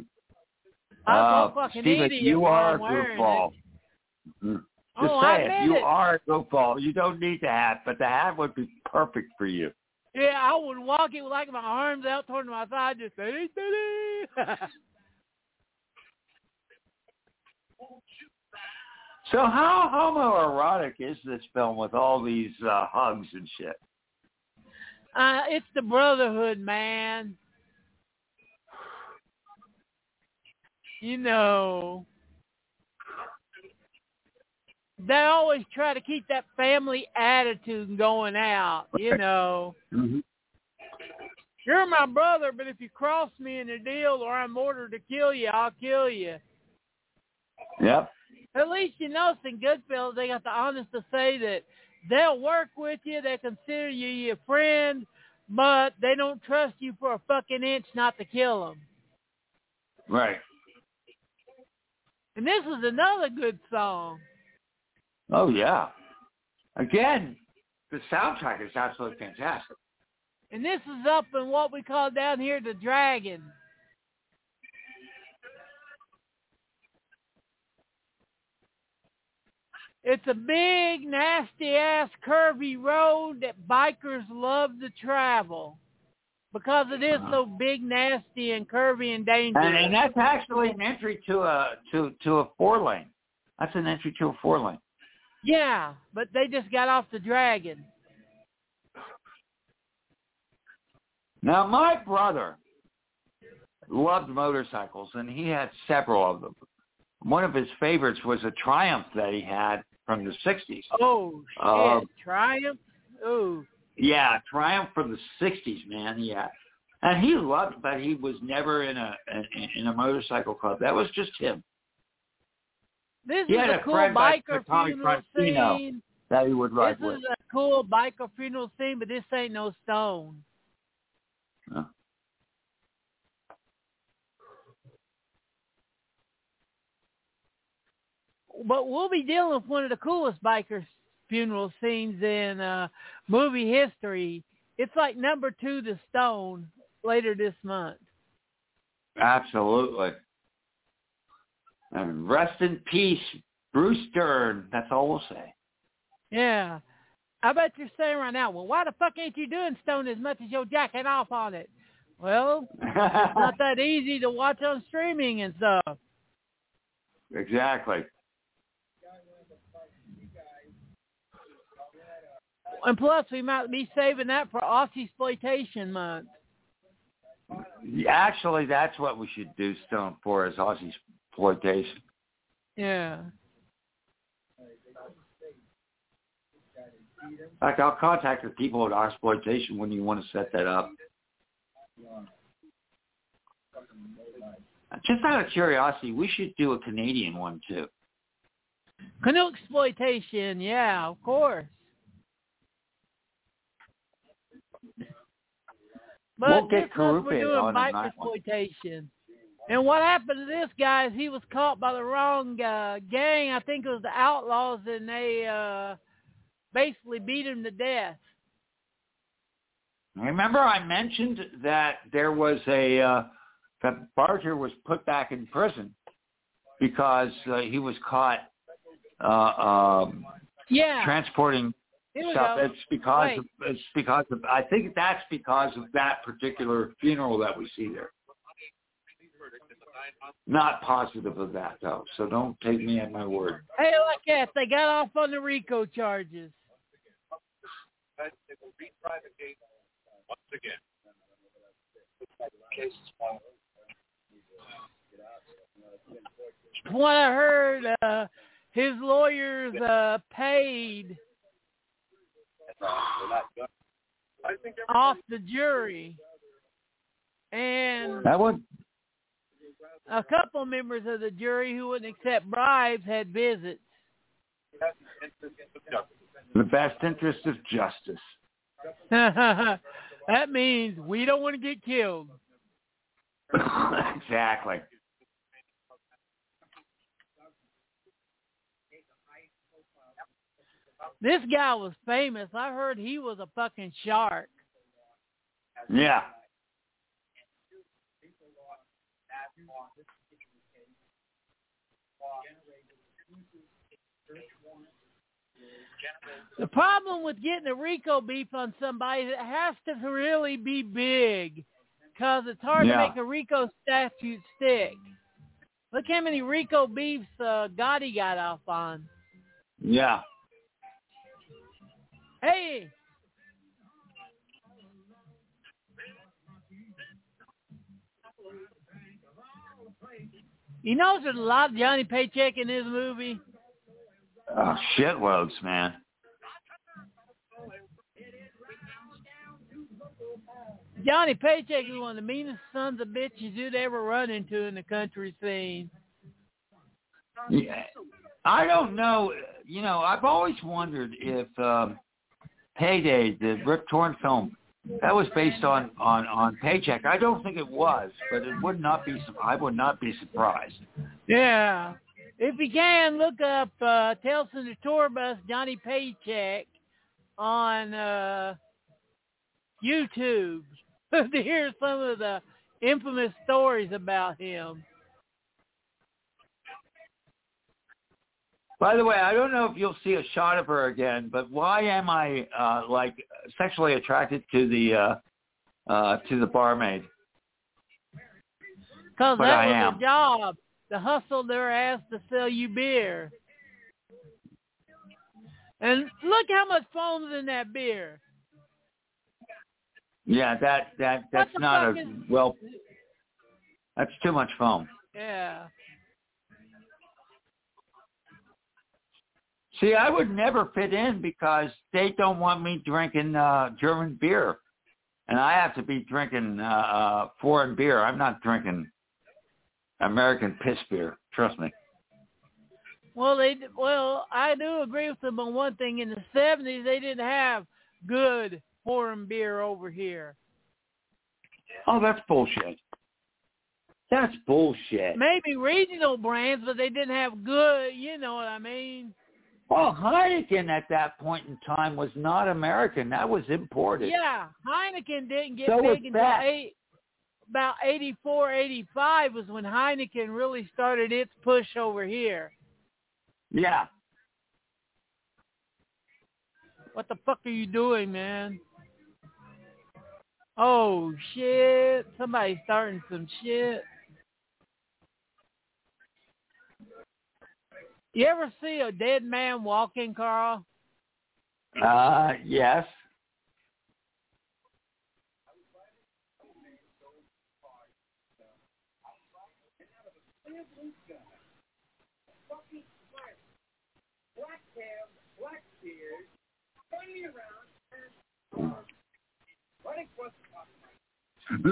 I Uh, look like an Steve, idiot you are I'm a goofball. Mm. Just Oh, say I it. You it. are a goofball. You don't need the hat, but the hat would be perfect for you. Yeah, I would walk it with like my arms out toward my side, just diddy, diddy. So how homoerotic is this film with all these uh, hugs and shit? uh, it's the brotherhood, man. You know, they always try to keep that family attitude going out. You know, Mm-hmm. you're my brother, but if you cross me in a deal or I'm ordered to kill you, I'll kill you. Yep. At least you know in Goodfellas they got the honest to say that they'll work with you, they consider you your friend, but they don't trust you for a fucking inch not to kill them. Right. And this is another good song. Oh yeah. Again, the soundtrack is absolutely fantastic. And this is up in what we call down here the Dragon. It's a big, nasty ass curvy road that bikers love to travel because it is so big, nasty, and curvy and dangerous. And, and that's actually an entry to a to to a four lane. That's an entry to a four lane. Yeah, but they just got off the Dragon. Now my brother loved motorcycles and he had several of them. One of his favorites was a Triumph that he had from the sixties. Oh shit! Um, Triumph. Oh, Yeah, Triumph from the '60s, man. Yeah, and he loved, but he was never in a in, in a motorcycle club. That was just him. This He is a a cool biker funeral Francino. scene. That he would This ride is with. a cool biker funeral scene, but this ain't no stone. Oh. But we'll be dealing with one of the coolest biker funeral scenes in uh, movie history. It's like number two to Stone later this month. Absolutely. And rest in peace, Bruce Dern. That's all we'll say. Yeah. I bet you're saying right now, well, why the fuck ain't you doing Stone as much as you're jacking off on it? Well, it's not that easy to watch on streaming and stuff. exactly. And plus, we might be saving that for Aussie exploitation month. Actually, that's what we should do Stone for is Aussie exploitation. Yeah. In fact, I'll contact the people at exploitation when you want to set that up. Just out of curiosity, we should do a Canadian one too. Canoe exploitation, yeah, of course. But We'll get this month we're doing on bike in that one. exploitation. And what happened to this guy is he was caught by the wrong uh, gang. I think it was the Outlaws, and they uh, basically beat him to death. Remember, I mentioned that there was a uh, that Barger was put back in prison because uh, he was caught uh, um, Yeah. transporting stuff. go. It's because Wait. of, it's because of I think that's because of that particular funeral that we see there. Not positive of that though, so don't take me at my word. Hey, look at they got off on the RICO charges. They will retry once again. From what I heard, uh, his lawyers uh, paid off the jury, and That would a couple members of the jury who wouldn't accept bribes had visits. the best interest of justice. that means we don't want to get killed. exactly. This guy was famous. I heard he was a fucking shark. Yeah. The problem with getting a RICO beef on somebody, it has to really be big because it's hard Yeah. to make a RICO statute stick. Look how many RICO beefs uh, Gotti got off on. Yeah. Hey, you know there's a lot of Johnny Paycheck in this movie. Oh, shitloads, man. Johnny Paycheck is one of the meanest sons of bitches you'd ever run into in the country scene. Yeah. I don't know. You know, I've always wondered if um, Payday, the Rip Torn film, that was based on on on Paycheck. I don't think it was, but it would not be. I would not be surprised. Yeah. If you can, look up uh, Tales from the Tour Bus Johnny Paycheck on uh, YouTube to hear some of the infamous stories about him. By the way, I don't know if you'll see a shot of her again, but why am I uh, like sexually attracted to the uh, uh, to the barmaid? Because that I was am. a job to hustle their ass to sell you beer. And look how much foam's in that beer. Yeah, that that that's not a is- well. That's too much foam. Yeah. See, I would never fit in because they don't want me drinking uh German beer, and I have to be drinking uh, uh foreign beer. I'm not drinking American piss beer. Trust me. Well, they well, I do agree with them on one thing. In the seventies, they didn't have good foreign beer over here. Oh, that's bullshit. That's bullshit. Maybe regional brands, but they didn't have good. You know what I mean? Well, Heineken at that point in time was not American. That was imported. Yeah, Heineken didn't get So big until eight, about eighty four, eighty five was when Heineken really started its push over here. Yeah. What the fuck are you doing, man? Oh shit! Somebody's starting some shit. You ever see a dead man walking, Carl? Uh, yes.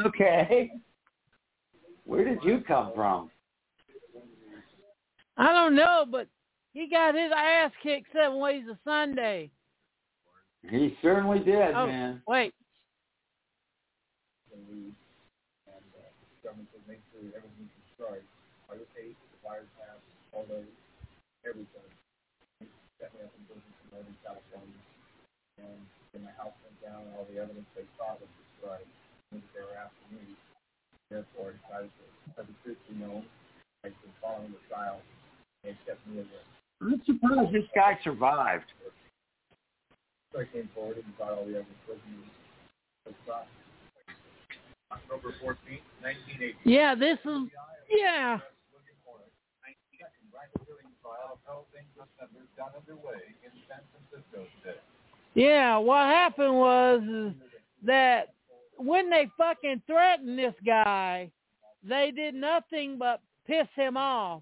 Okay. Where did you come from? I don't know, but he got his ass kicked seven ways a Sunday. He certainly did, Oh, man. wait. government says make sure everything's destroyed. I would hate the fires have all those, everything. Definitely have some business in Northern California. And my house went down, all the evidence they thought was destroyed. And they were after me. Therefore, I decided to, as a truth be known, I've been following the trial. I'm surprised this guy survived. I came forward and all the the trial. October fourteenth, nineteen eighty. Yeah, this is yeah. Yeah, what happened was that when they fucking threatened this guy, they did nothing but piss him off.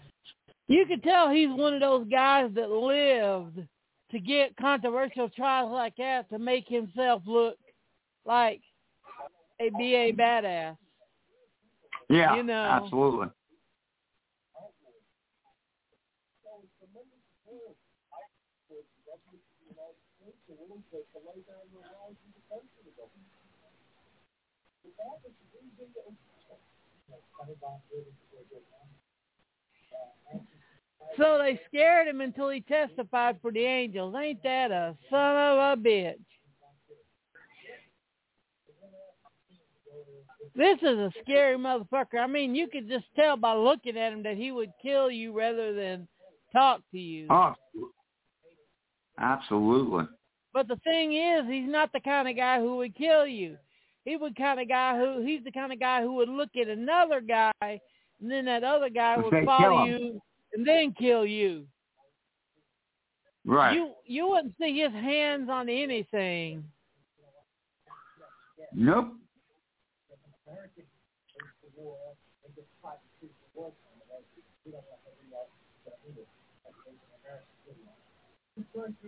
You could tell he's one of those guys that lived to get controversial trials like that to make himself look like a BA badass. Yeah, You know. absolutely. So they scared him until he testified for the Angels. Ain't that a son of a bitch? This is a scary motherfucker. I mean, you could just tell by looking at him that he would kill you rather than talk to you. Oh, absolutely. But the thing is, he's not the kind of guy who would kill you. He would kind of guy who he's the kind of guy who would look at another guy, and then that other guy would say, "Kill follow him." you and then kill you. Right. You you wouldn't see his hands on anything. Nope.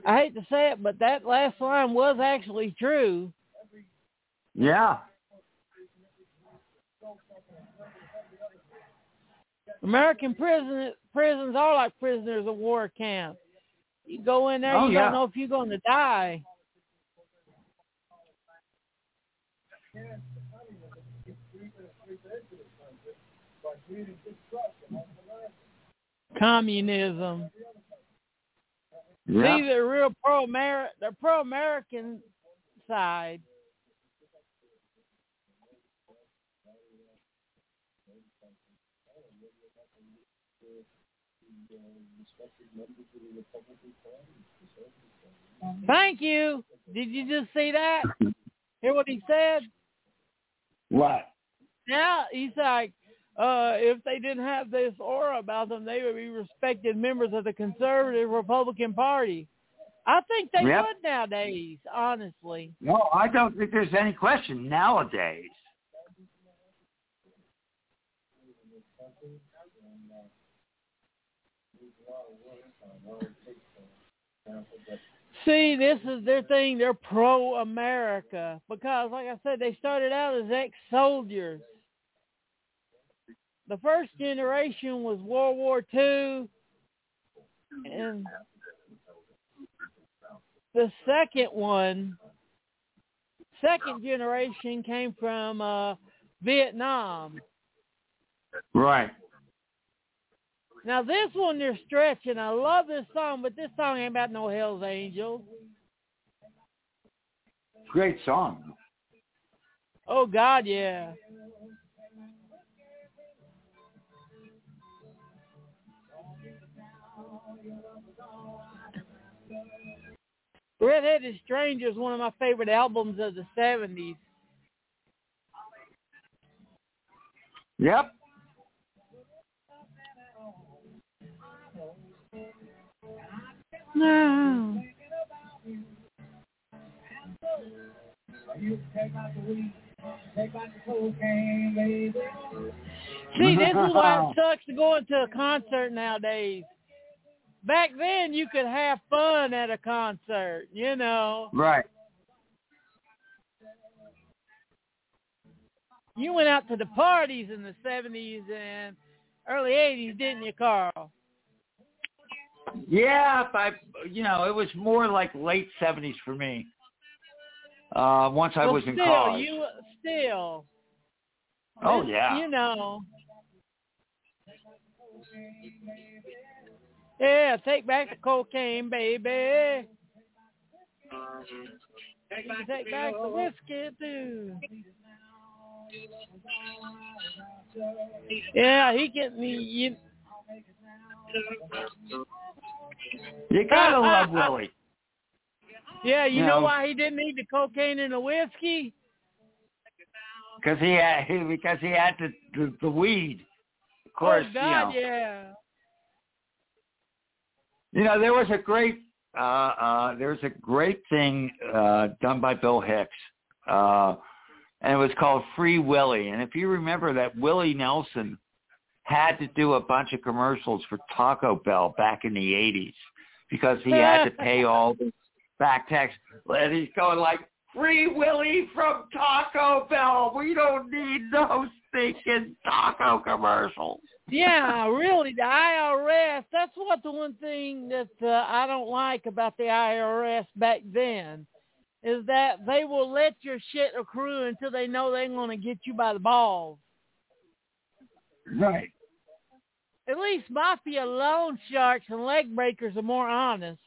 I hate to say it, but that last line was actually true. Yeah. American prison prisons are like prisoners of war camp. You go in there, Oh, you yeah. don't know if you're going to die. Communism. Yeah. See, they're real pro Amer they're pro American side. Thank you. Did you just see that? Hear what he said? What? Now he's like, uh, if they didn't have this aura about them, they would be respected members of the conservative Republican Party. I think they Yep. would nowadays, honestly. No, I don't think there's any question nowadays. See, this is their thing. They're pro-America because, like I said, they started out as ex-soldiers. The first generation was World War II, and the second one, second generation came from uh, Vietnam. Right. Now this one they're stretching. I love this song, but this song ain't about no Hell's Angels. Great song. Oh God, yeah. Red-Headed Stranger is one of my favorite albums of the '70s. Yep. No. See, this is why it sucks to go into a concert nowadays. Back then, you could have fun at a concert, you know. Right. You went out to the parties in the 70s and early 80s, didn't you, Carl? Yeah, I, you know, it was more like late seventies for me. Uh, once I Well, was in still, college. You, still. oh This- yeah. You know. Yeah, take back the cocaine, baby. Take back the whiskey too. Yeah, he can. You, You gotta love Willie. yeah, you You know know. why he didn't need the cocaine and the whiskey? because he had because he had the the, the weed. Of course, oh God, you know. yeah. You know, there was a great uh uh there was a great thing uh done by Bill Hicks. Uh and it was called Free Willie. And if you remember that Willie Nelson had to do a bunch of commercials for Taco Bell back in the 80s because he had to pay all the back tax. And he's going like, Free Willy from Taco Bell. We don't need no stinking taco commercials. Yeah, really, the IRS. That's what the one thing that uh, I don't like about the IRS back then is that they will let your shit accrue until they know they're going to get you by the balls. Right. At least mafia loan sharks and leg breakers are more honest.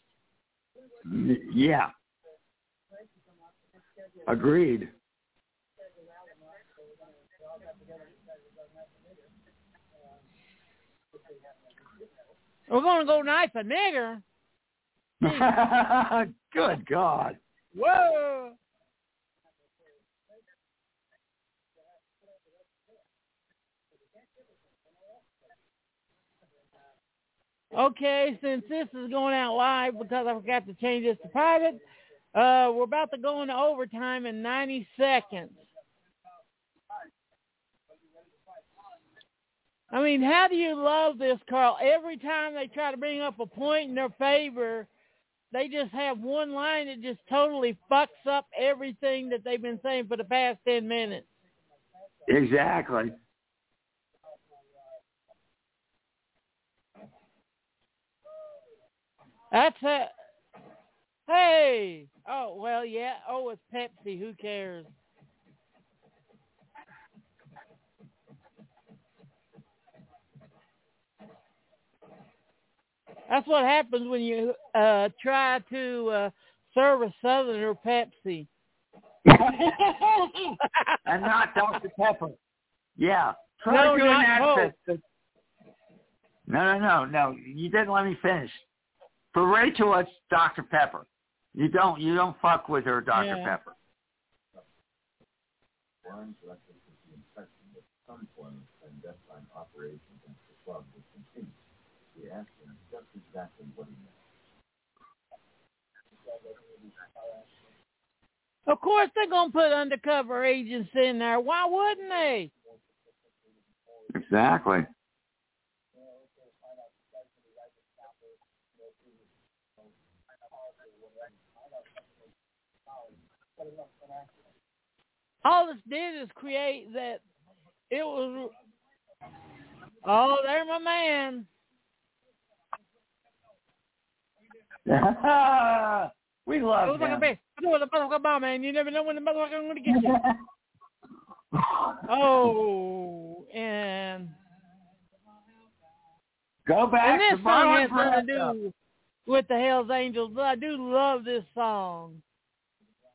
Yeah. Agreed. We're going to go knife a nigger. Good God. Whoa. Okay, since this is going out live because I forgot to change this to private, uh, we're about to go into overtime in 90 seconds. I mean, how do you love this, Carl? Every time they try to bring up a point in their favor, they just have one line that just totally fucks up everything that they've been saying for the past 10 minutes. Exactly. That's it. Hey. Oh, well, yeah. Oh, it's Pepsi. Who cares? That's what happens when you uh try to uh serve a Southerner Pepsi. and not Dr. Pepper. Yeah. Try No, doing not that. Coke. to- No, no, no, no. You didn't let me finish. For Rachel, it's Dr. Pepper. You don't, you don't fuck with her, Dr. Yeah. Pepper. Warren directed the inspection that some forms and death-time against the club would continue. We asked him just exactly what he meant. Of course they're gonna put undercover agents in there. Why wouldn't they? Exactly. All this did is create that it was Oh, there my man. we It love was like a him. bear. I know the motherfucker bomb, man. You never know when the motherfucker gonna get you. Oh, and Go back and to this song has nothing to do with the Hell's Angels, but I do love this song.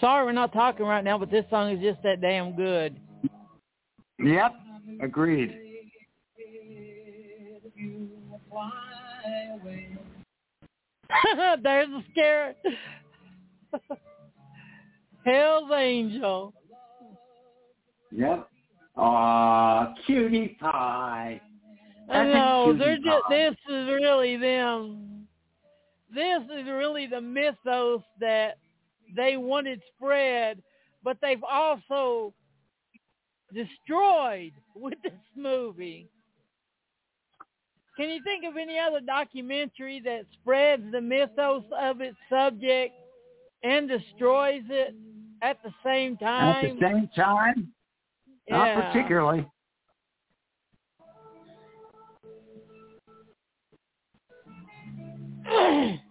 Sorry we're not talking right now, but this song is just that damn good. Yep. Agreed. There's a scare. Hell's Angel. Yep. Aw, cutie pie. I That's know they're just. This is really them. This is really the mythos that they wanted spread, but they've also destroyed with this movie. Can you think of any other documentary that spreads the mythos of its subject and destroys it at the same time? At the same time, not Yeah. particularly.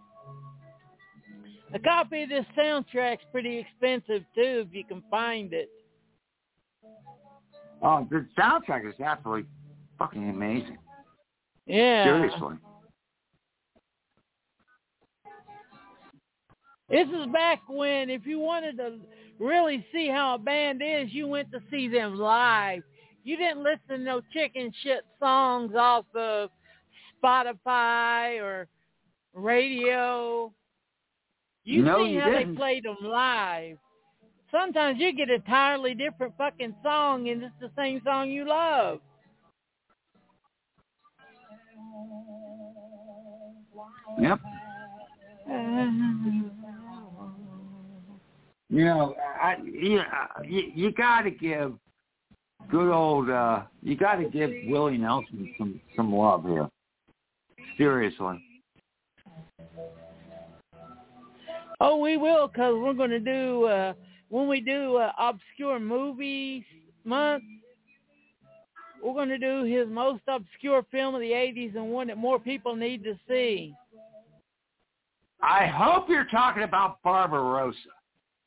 A copy of this soundtrack's pretty expensive too, if you can find it. Oh, the soundtrack is absolutely fucking amazing. Yeah. Seriously. This is back when if you wanted to really see how a band is, you went to see them live. You didn't listen to no chicken shit songs off of Spotify or radio. You No, see how didn't. they played them live. Sometimes you get a entirely different fucking song, and it's the same song you love. Yep. You know, I you, you, you got to give good old uh you got to give Willie Nelson some some love here. Seriously. Oh, we will, cause we're going to do uh, when we do uh, obscure movies month. We're going to do his most obscure film of the '80s and one that more people need to see. I hope you're talking about Barbarossa.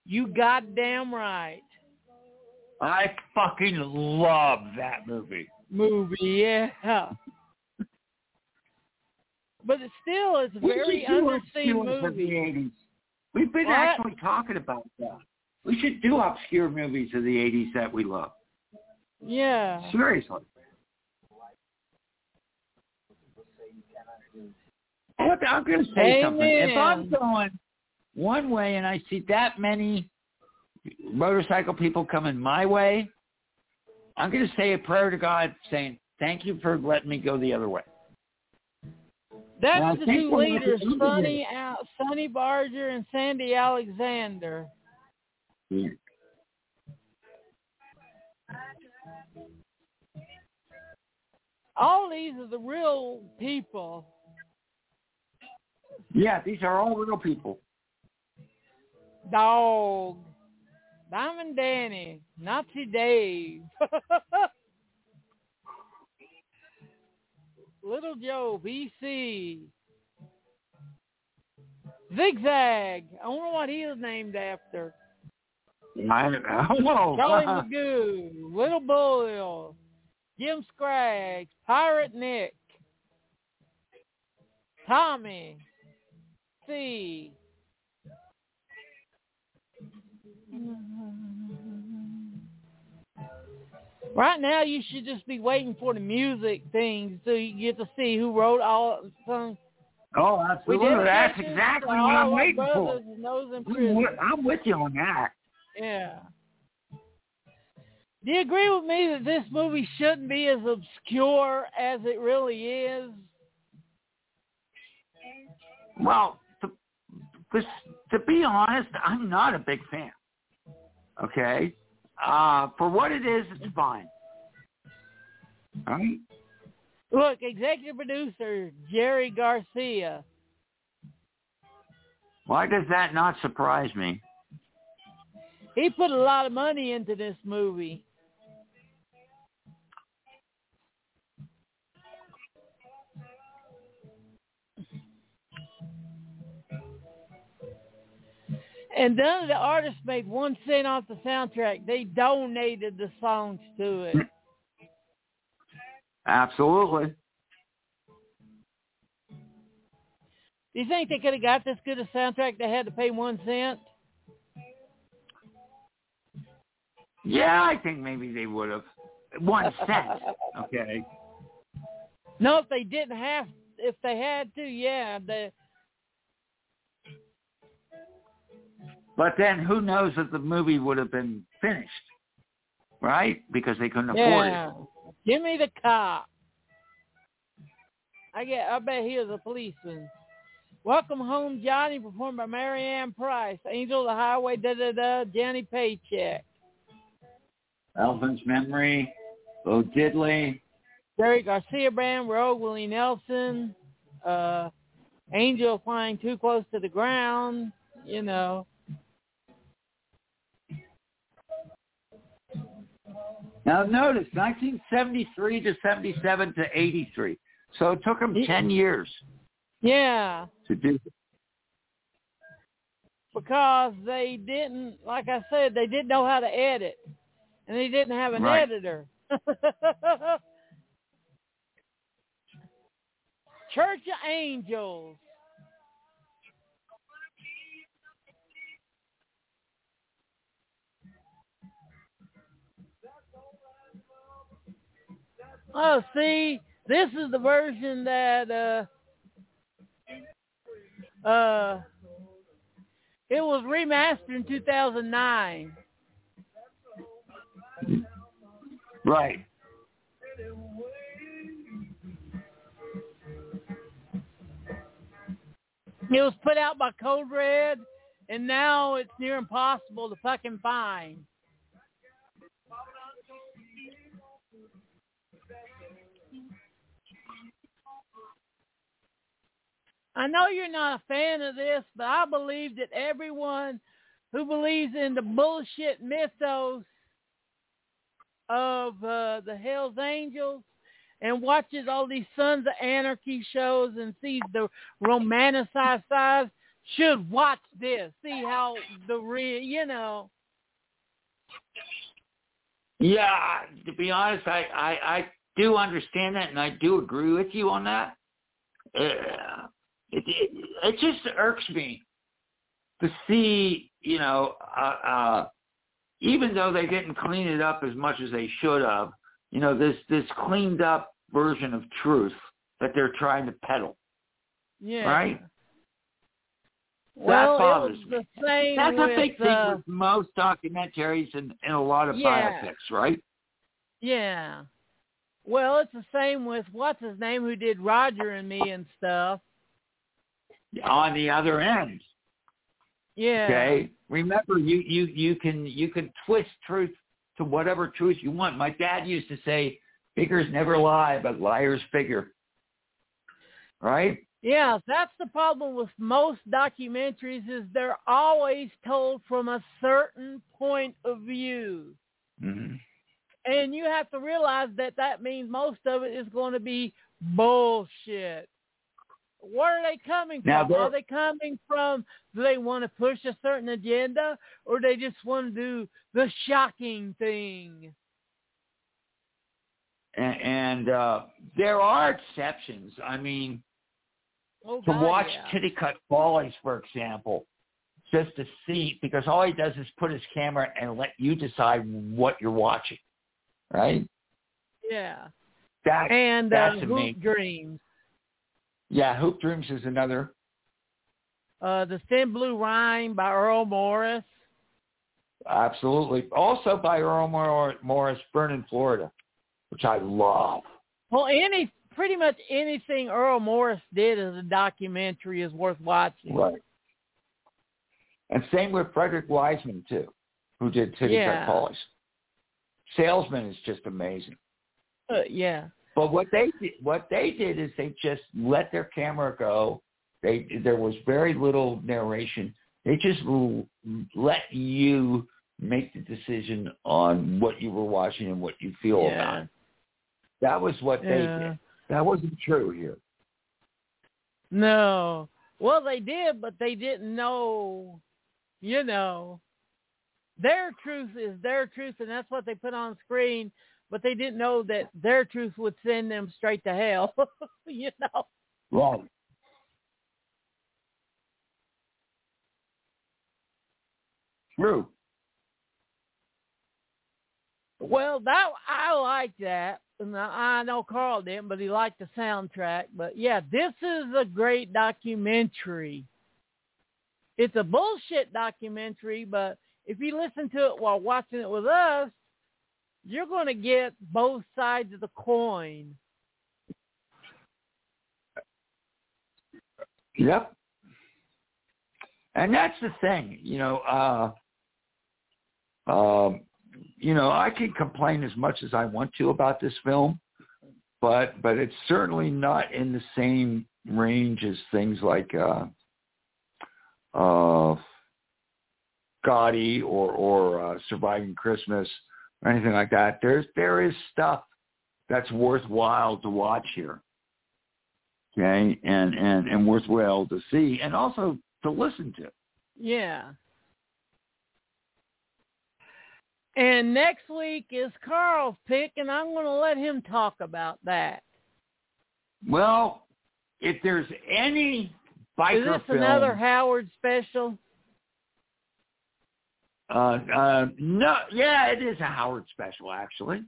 You goddamn right. I fucking love that movie. Movie, yeah. But it still is a very underseen obscure of the movie. 80s. We've been What? actually talking about that. We should do obscure movies of the 80s that we love. Yeah. Seriously. I'm going to say something. If I'm going one way and I see that many motorcycle people coming my way, I'm going to say a prayer to God saying, thank you for letting me go the other way. That's the two leaders, Sonny, Al- Sonny Barger and Sandy Alexander. All these are the real people. Yeah, these are all real people. Dog. Diamond Danny. Nazi Dave. Little Joe, BC. Zigzag. I wonder what he was named after. I, whoa. Charlie Magoo, Little Bull, Jim Scraggs, Pirate Nick, Tommy, C. Right now, you should just be waiting for the music things so you get to see who wrote all some. Oh, We absolutely. That's exactly what I'm waiting for. brothers and those in I'm with, you on that. Yeah. Do you agree with me that this movie shouldn't be as obscure as it really is? Well, to, to be honest, I'm not a big fan. Okay? Uh, for what it is, it's fine. All right? Look, executive producer Jerry Garcia. Why does that not surprise me? He put a lot of money into this movie. And none of the artists made one cent off the soundtrack. They donated the songs to it. Absolutely. Do you think they could have got this good a soundtrack they had to pay one cent? Yeah, I think maybe they would have. One cent. Okay. No, if they didn't have, if they had to, yeah. The, But then who knows if the movie would have been finished, right? Because they couldn't afford yeah. it. Give me the cop. I get. I bet he was a policeman. Welcome home, Johnny, performed by Marianne Price. Angel of the Highway, da da da. Johnny Paycheck. Elvin's Memory, Bo Diddley. Jerry Garcia Band, Rogue Willie Nelson. Uh, Angel flying too close to the ground. You know. Now notice, 1973 to 77 to 83. So it took them 10 years Yeah. to do it. because they didn't, like I said, they didn't know how to edit, and they didn't have an Right. editor. Church of Angels. Oh, see, This is the version that uh uh it was remastered in 2009. Right. It was put out by Code Red, and now it's near impossible to fucking find. I know you're not a fan of this, but I believe that everyone who believes in the bullshit mythos of uh, the Hell's Angels and watches all these Sons of Anarchy shows and sees the romanticized side should watch this. See how the real, you know. Yeah, to be honest, I, I, I do understand that, and I do agree with you on that. Uh, it, it, it just irks me to see, you know, uh, uh, even though they didn't clean it up as much as they should have, you know, this this cleaned up version of truth that they're trying to peddle. Yeah. Right? Well, that bothers me. That's with, a big uh, thing with most documentaries and, and a lot of Yeah. biopics, right? Yeah. Well, it's the same with what's his name who did Roger and Me and stuff. On the other end, Yeah. okay. Remember, you you you can you can twist truth to whatever truth you want. My dad used to say, "Figures never lie, but liars figure." Right? Yeah, that's the problem with most documentaries is they're always told from a certain point of view. hmm And you have to realize that that means most of it is going to be bullshit. Where are they coming Now, from? Are they coming from, do they want to push a certain agenda or they just want to do the shocking thing? And, and uh, there are exceptions. I mean, Oh, to God, watch yeah. Titicut Follies, for example, just to see, because all he does is put his camera and let you decide what you're watching, right? Yeah. That, And uh, that's Hoop amazing. Dreams. Yeah, Hoop Dreams is another. Uh, the Thin Blue Line by Errol Morris. Absolutely. Also by Errol Mor- Morris, Vernon Florida, which I love. Well, any pretty much anything Errol Morris did as a documentary is worth watching. Right. And same with Frederick Wiseman, too, who did Kitty Yeah. Follies. Salesman is just amazing. Uh, yeah. But what they did, what they did is they just let their camera go. They there was very little narration. They just let you make the decision on what you were watching and what you feel Yeah. about it. That was what they did. That wasn't true here. No. Well, they did, but they didn't know, you know, their truth is their truth, and that's what they put on screen. But they didn't know that their truth would send them straight to hell. you know. Wrong. True. Well, that I like that. And I I know Carl didn't, but he liked the soundtrack. But yeah, this is a great documentary. It's a bullshit documentary, but if you listen to it while watching it with us, you're going to get both sides of the coin. Yep. And that's the thing, you know, uh um you know, I can complain as much as I want to about this film, but but it's certainly not in the same range as things like uh uh Gotti or or uh, Surviving Christmas or anything like that. There's there is stuff that's worthwhile to watch here okay, and and and worthwhile to see, and also to listen to. Yeah. And next week is Carl's pick, and I'm going to let him talk about that. Well, if there's any biker Is this film, another Howard special? Uh, uh, no, yeah, it is a Howard special actually.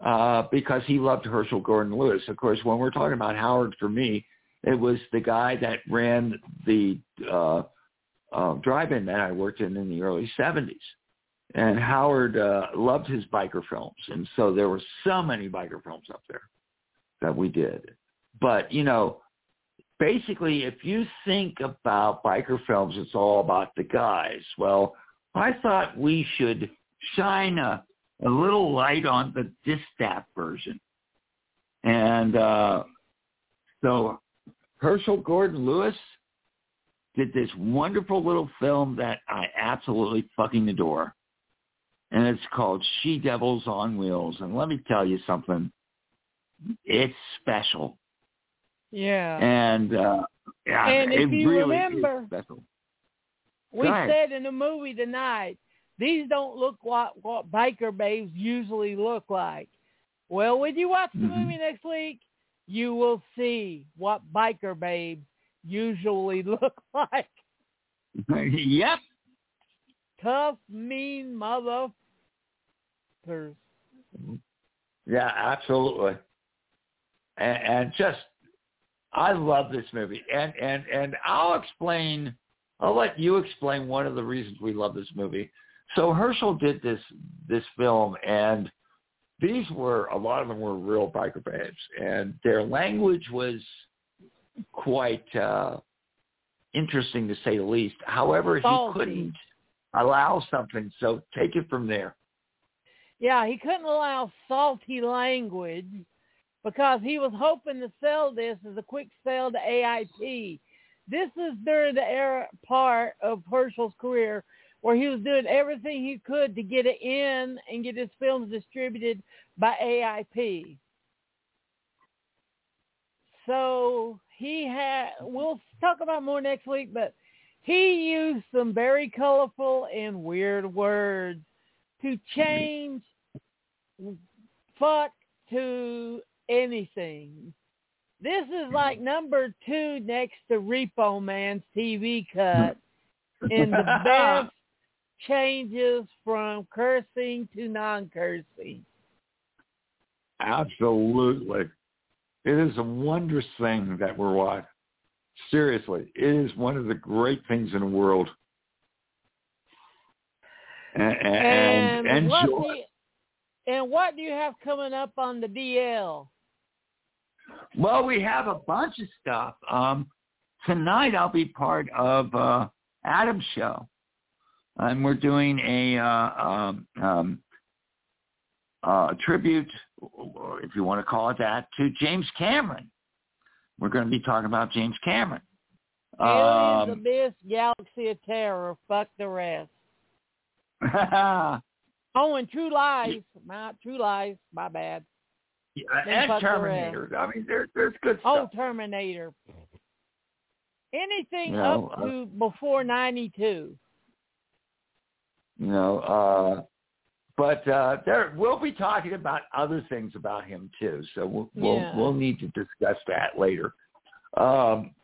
uh, because he loved Herschell Gordon Lewis. Of course, when we're talking about Howard, for me, it was the guy that ran the uh, uh, drive-in that I worked in in the early 70s. And Howard uh, loved his biker films. And so there were so many biker films up there that we did. But, you know, basically, if you think about biker films, it's all about the guys. Well, I thought we should shine a, a little light on the Distaff version. And uh, so Herschell Gordon Lewis did this wonderful little film that I absolutely fucking adore. And it's called She Devils on Wheels. And let me tell you something. It's special. Yeah. And uh yeah, And it if you really remember- is special. We said in the movie tonight, these don't look what what biker babes usually look like. Well, when you watch the Mhm. movie next week, you will see what biker babes usually look like. yep. Tough, mean mother. Yeah, absolutely. And, and just, I love this movie. And, and, and I'll explain, I'll let you explain one of the reasons we love this movie. So Herschell did this, this film and these were, a lot of them were real biker babes and their language was quite, uh, interesting to say the least. However, he couldn't allow something. So take it from there. Yeah, he couldn't allow salty language because he was hoping to sell this as a quick sell to AIP. This is during the era part of Herschell's career where he was doing everything he could to get it in and get his films distributed by AIP. So he had, we'll talk about more next week, but he used some very colorful and weird words to change fuck to anything. This is like number two next to Repo Man's TV cut in the best changes from cursing to non-cursing. Absolutely. It is a wondrous thing that we're watching. Seriously, it is one of the great things in the world. And, and, and what joy. do you, and what do you have coming up on the DL? Well, we have a bunch of stuff. Um, tonight I'll be part of uh, Adam's show, and we're doing a uh, um, um, uh, tribute, or if you want to call it that, to James Cameron. We're going to be talking about James Cameron. Aliens, Um, Abyss, Galaxy of Terror, fuck the rest. Oh, and True Lies, my True Lies, my bad. And Terminator. I mean, there, there's good stuff. Oh. Terminator. Anything No, up uh, to before '92. you know uh but uh there we'll be talking about other things about him too so we'll we'll, Yeah. we'll need to discuss that later um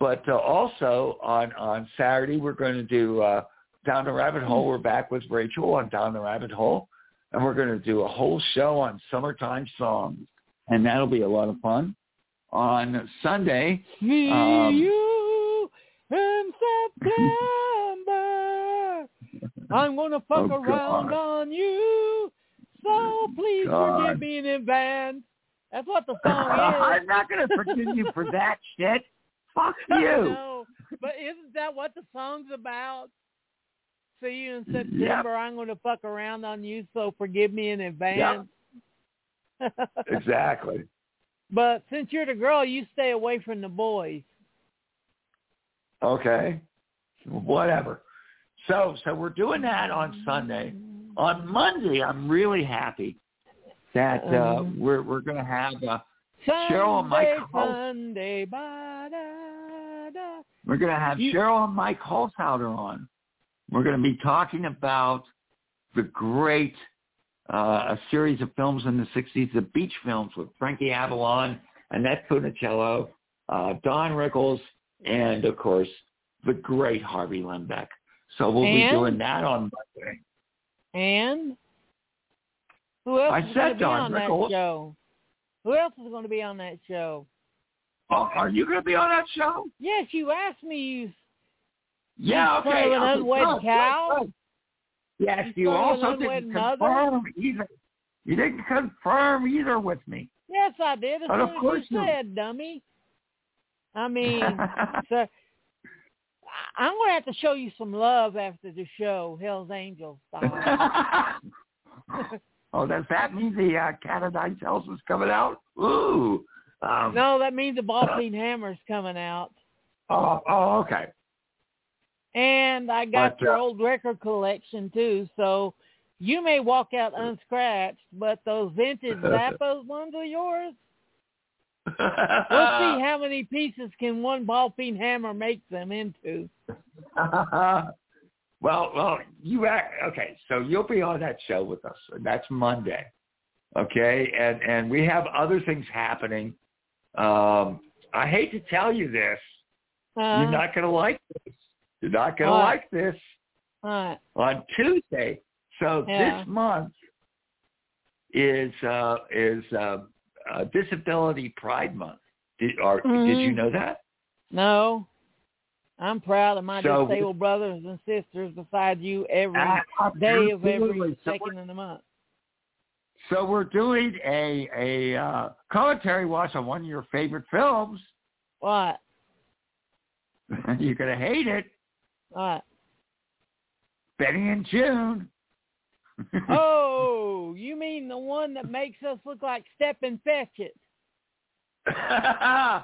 but uh, also on on saturday we're going to do uh down the rabbit hole we're back with rachel on down the rabbit hole and we're going to do a whole show on summertime songs and that'll be a lot of fun on sunday See Um, you in September. I'm gonna fuck Oh, around God. on you. So please God. forgive me in advance. That's what the song is. i'm not going to forgive you for that shit fuck you know, but isn't that what the song's about? See you in September. I'm going to fuck around on you, so forgive me in advance. exactly but since you're the girl, you stay away from the boys. Okay. Whatever. So so we're doing that on Sunday. On Monday, I'm really happy that uh, Um, we're we're going to have uh, Cheryl and Mike Sunday, Sunday, ba-da-da. we're going to have You- Cheryl and Mike Holzhauer on. We're going to be talking about the great uh, a series of films in the 60s, the beach films with Frankie Avalon, Annette Funicello, uh, Don Rickles, and of course the great Harvey Lembeck. So we'll be doing that on Monday. And Who else I is going to be Don on that show? Who else is going to be on that show? Oh, are you going to be on that show? Yes, you asked me. You Yeah, okay. an unwed good, cow? good, good. Yes, You you also didn't mother? confirm either. You didn't confirm either with me. Yes, I did. As But of course you you- said, dummy. I mean, so I'm going to have to show you some love after the show, Hell's Angels style. oh, does that mean the uh, Cat of Nine Tails is coming out? Ooh. Um, no, that means the ball peen hammer's coming out. Oh, oh, okay. And I got your old record collection too, so you may walk out unscratched, but those vintage Zappos ones are yours. We'll see how many pieces can one ball peen hammer make them into. well, well, you act, okay. So you'll be on that show with us, and that's Monday. Okay, and and we have other things happening. Um, I hate to tell you this, Uh, you're not going to like this. You're not going to like this Right. on Tuesday. So Yeah. this month is uh, is uh, uh, Disability Pride Month. Did, or, did you Mhm. know that? No. I'm proud of my So- disabled brothers and sisters beside you every Ah, day of every. So second of the month. So we're doing a a uh, commentary watch on one of your favorite films. What? You're gonna hate it, What? Benny and Joon. Oh, you mean the one that makes us look like Step and Fetch It?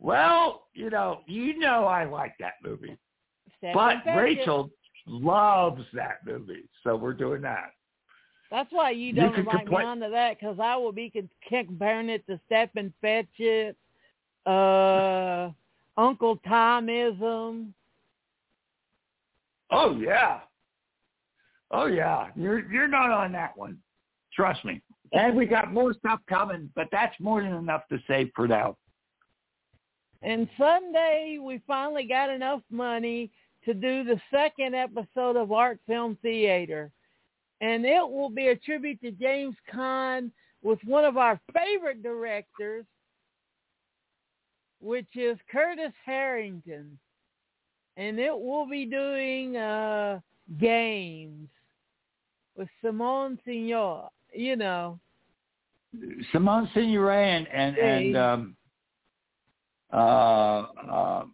well, you know, you know I like that movie, Step but Fetch It. Rachel loves that movie, so we're doing that. That's why you You don't can invite complain- me onto that because I will be comparing it to Step and Fetch It, uh, Uncle Tomism. Oh yeah, oh yeah. You're you're not on that one. Trust me. And we got more stuff coming, but that's more than enough to save for now. And Sunday, we finally got enough money to do the second episode of Art Film Theater. And it will be a tribute to James Caan with one of our favorite directors, which is Curtis Harrington. And it will be doing uh, games with Simone Signor, you know. Simone Signoret and and, and um, uh, uh,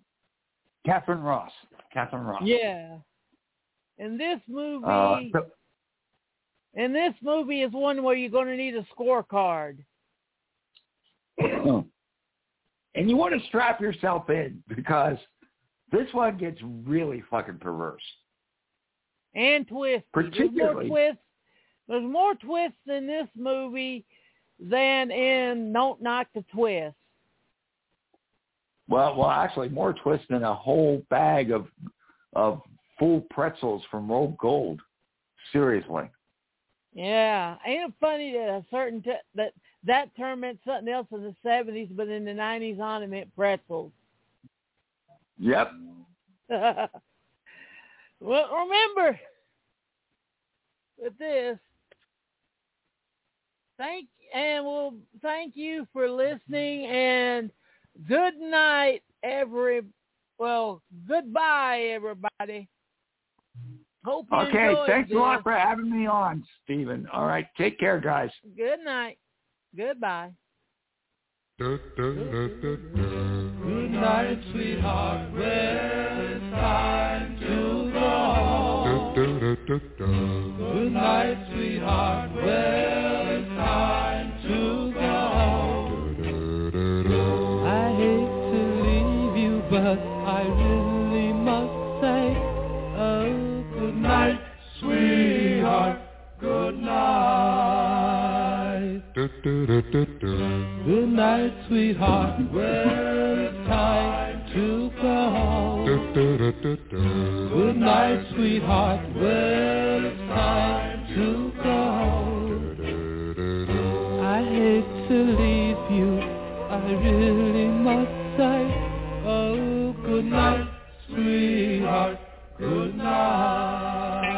Katharine Ross. Katharine Ross. Yeah. And this movie Uh, so, And this movie is one where you're going to need a scorecard. and you want to strap yourself in because this one gets really fucking perverse. And twists. There's more Particularly- twists. There's more twists in this movie than in Don't Knock the Twist. Well, well, actually, more twists than a whole bag of of full pretzels from Rold Gold. Seriously. Yeah, ain't it funny that a certain t- that that term meant something else in the seventies, but in the nineties on it meant pretzels. Yep. well, remember with this, thank and we'll thank you for listening and good night, every. Well, goodbye, everybody. Hope you Okay. Thanks this. a lot for having me on, Stephen. All right. Take care, guys. Good night. Goodbye. Night, sweetheart. Well, it's time to go home. Good night, sweetheart. Well, it's time to go home. I hate to leave you, but I really must say, oh, good night, sweetheart. Good night. Good night, sweetheart. Well, it's time to go home. Good night, sweetheart. Well, it's time to go home. I hate to leave you. I really must say, oh, good night, sweetheart. Good night.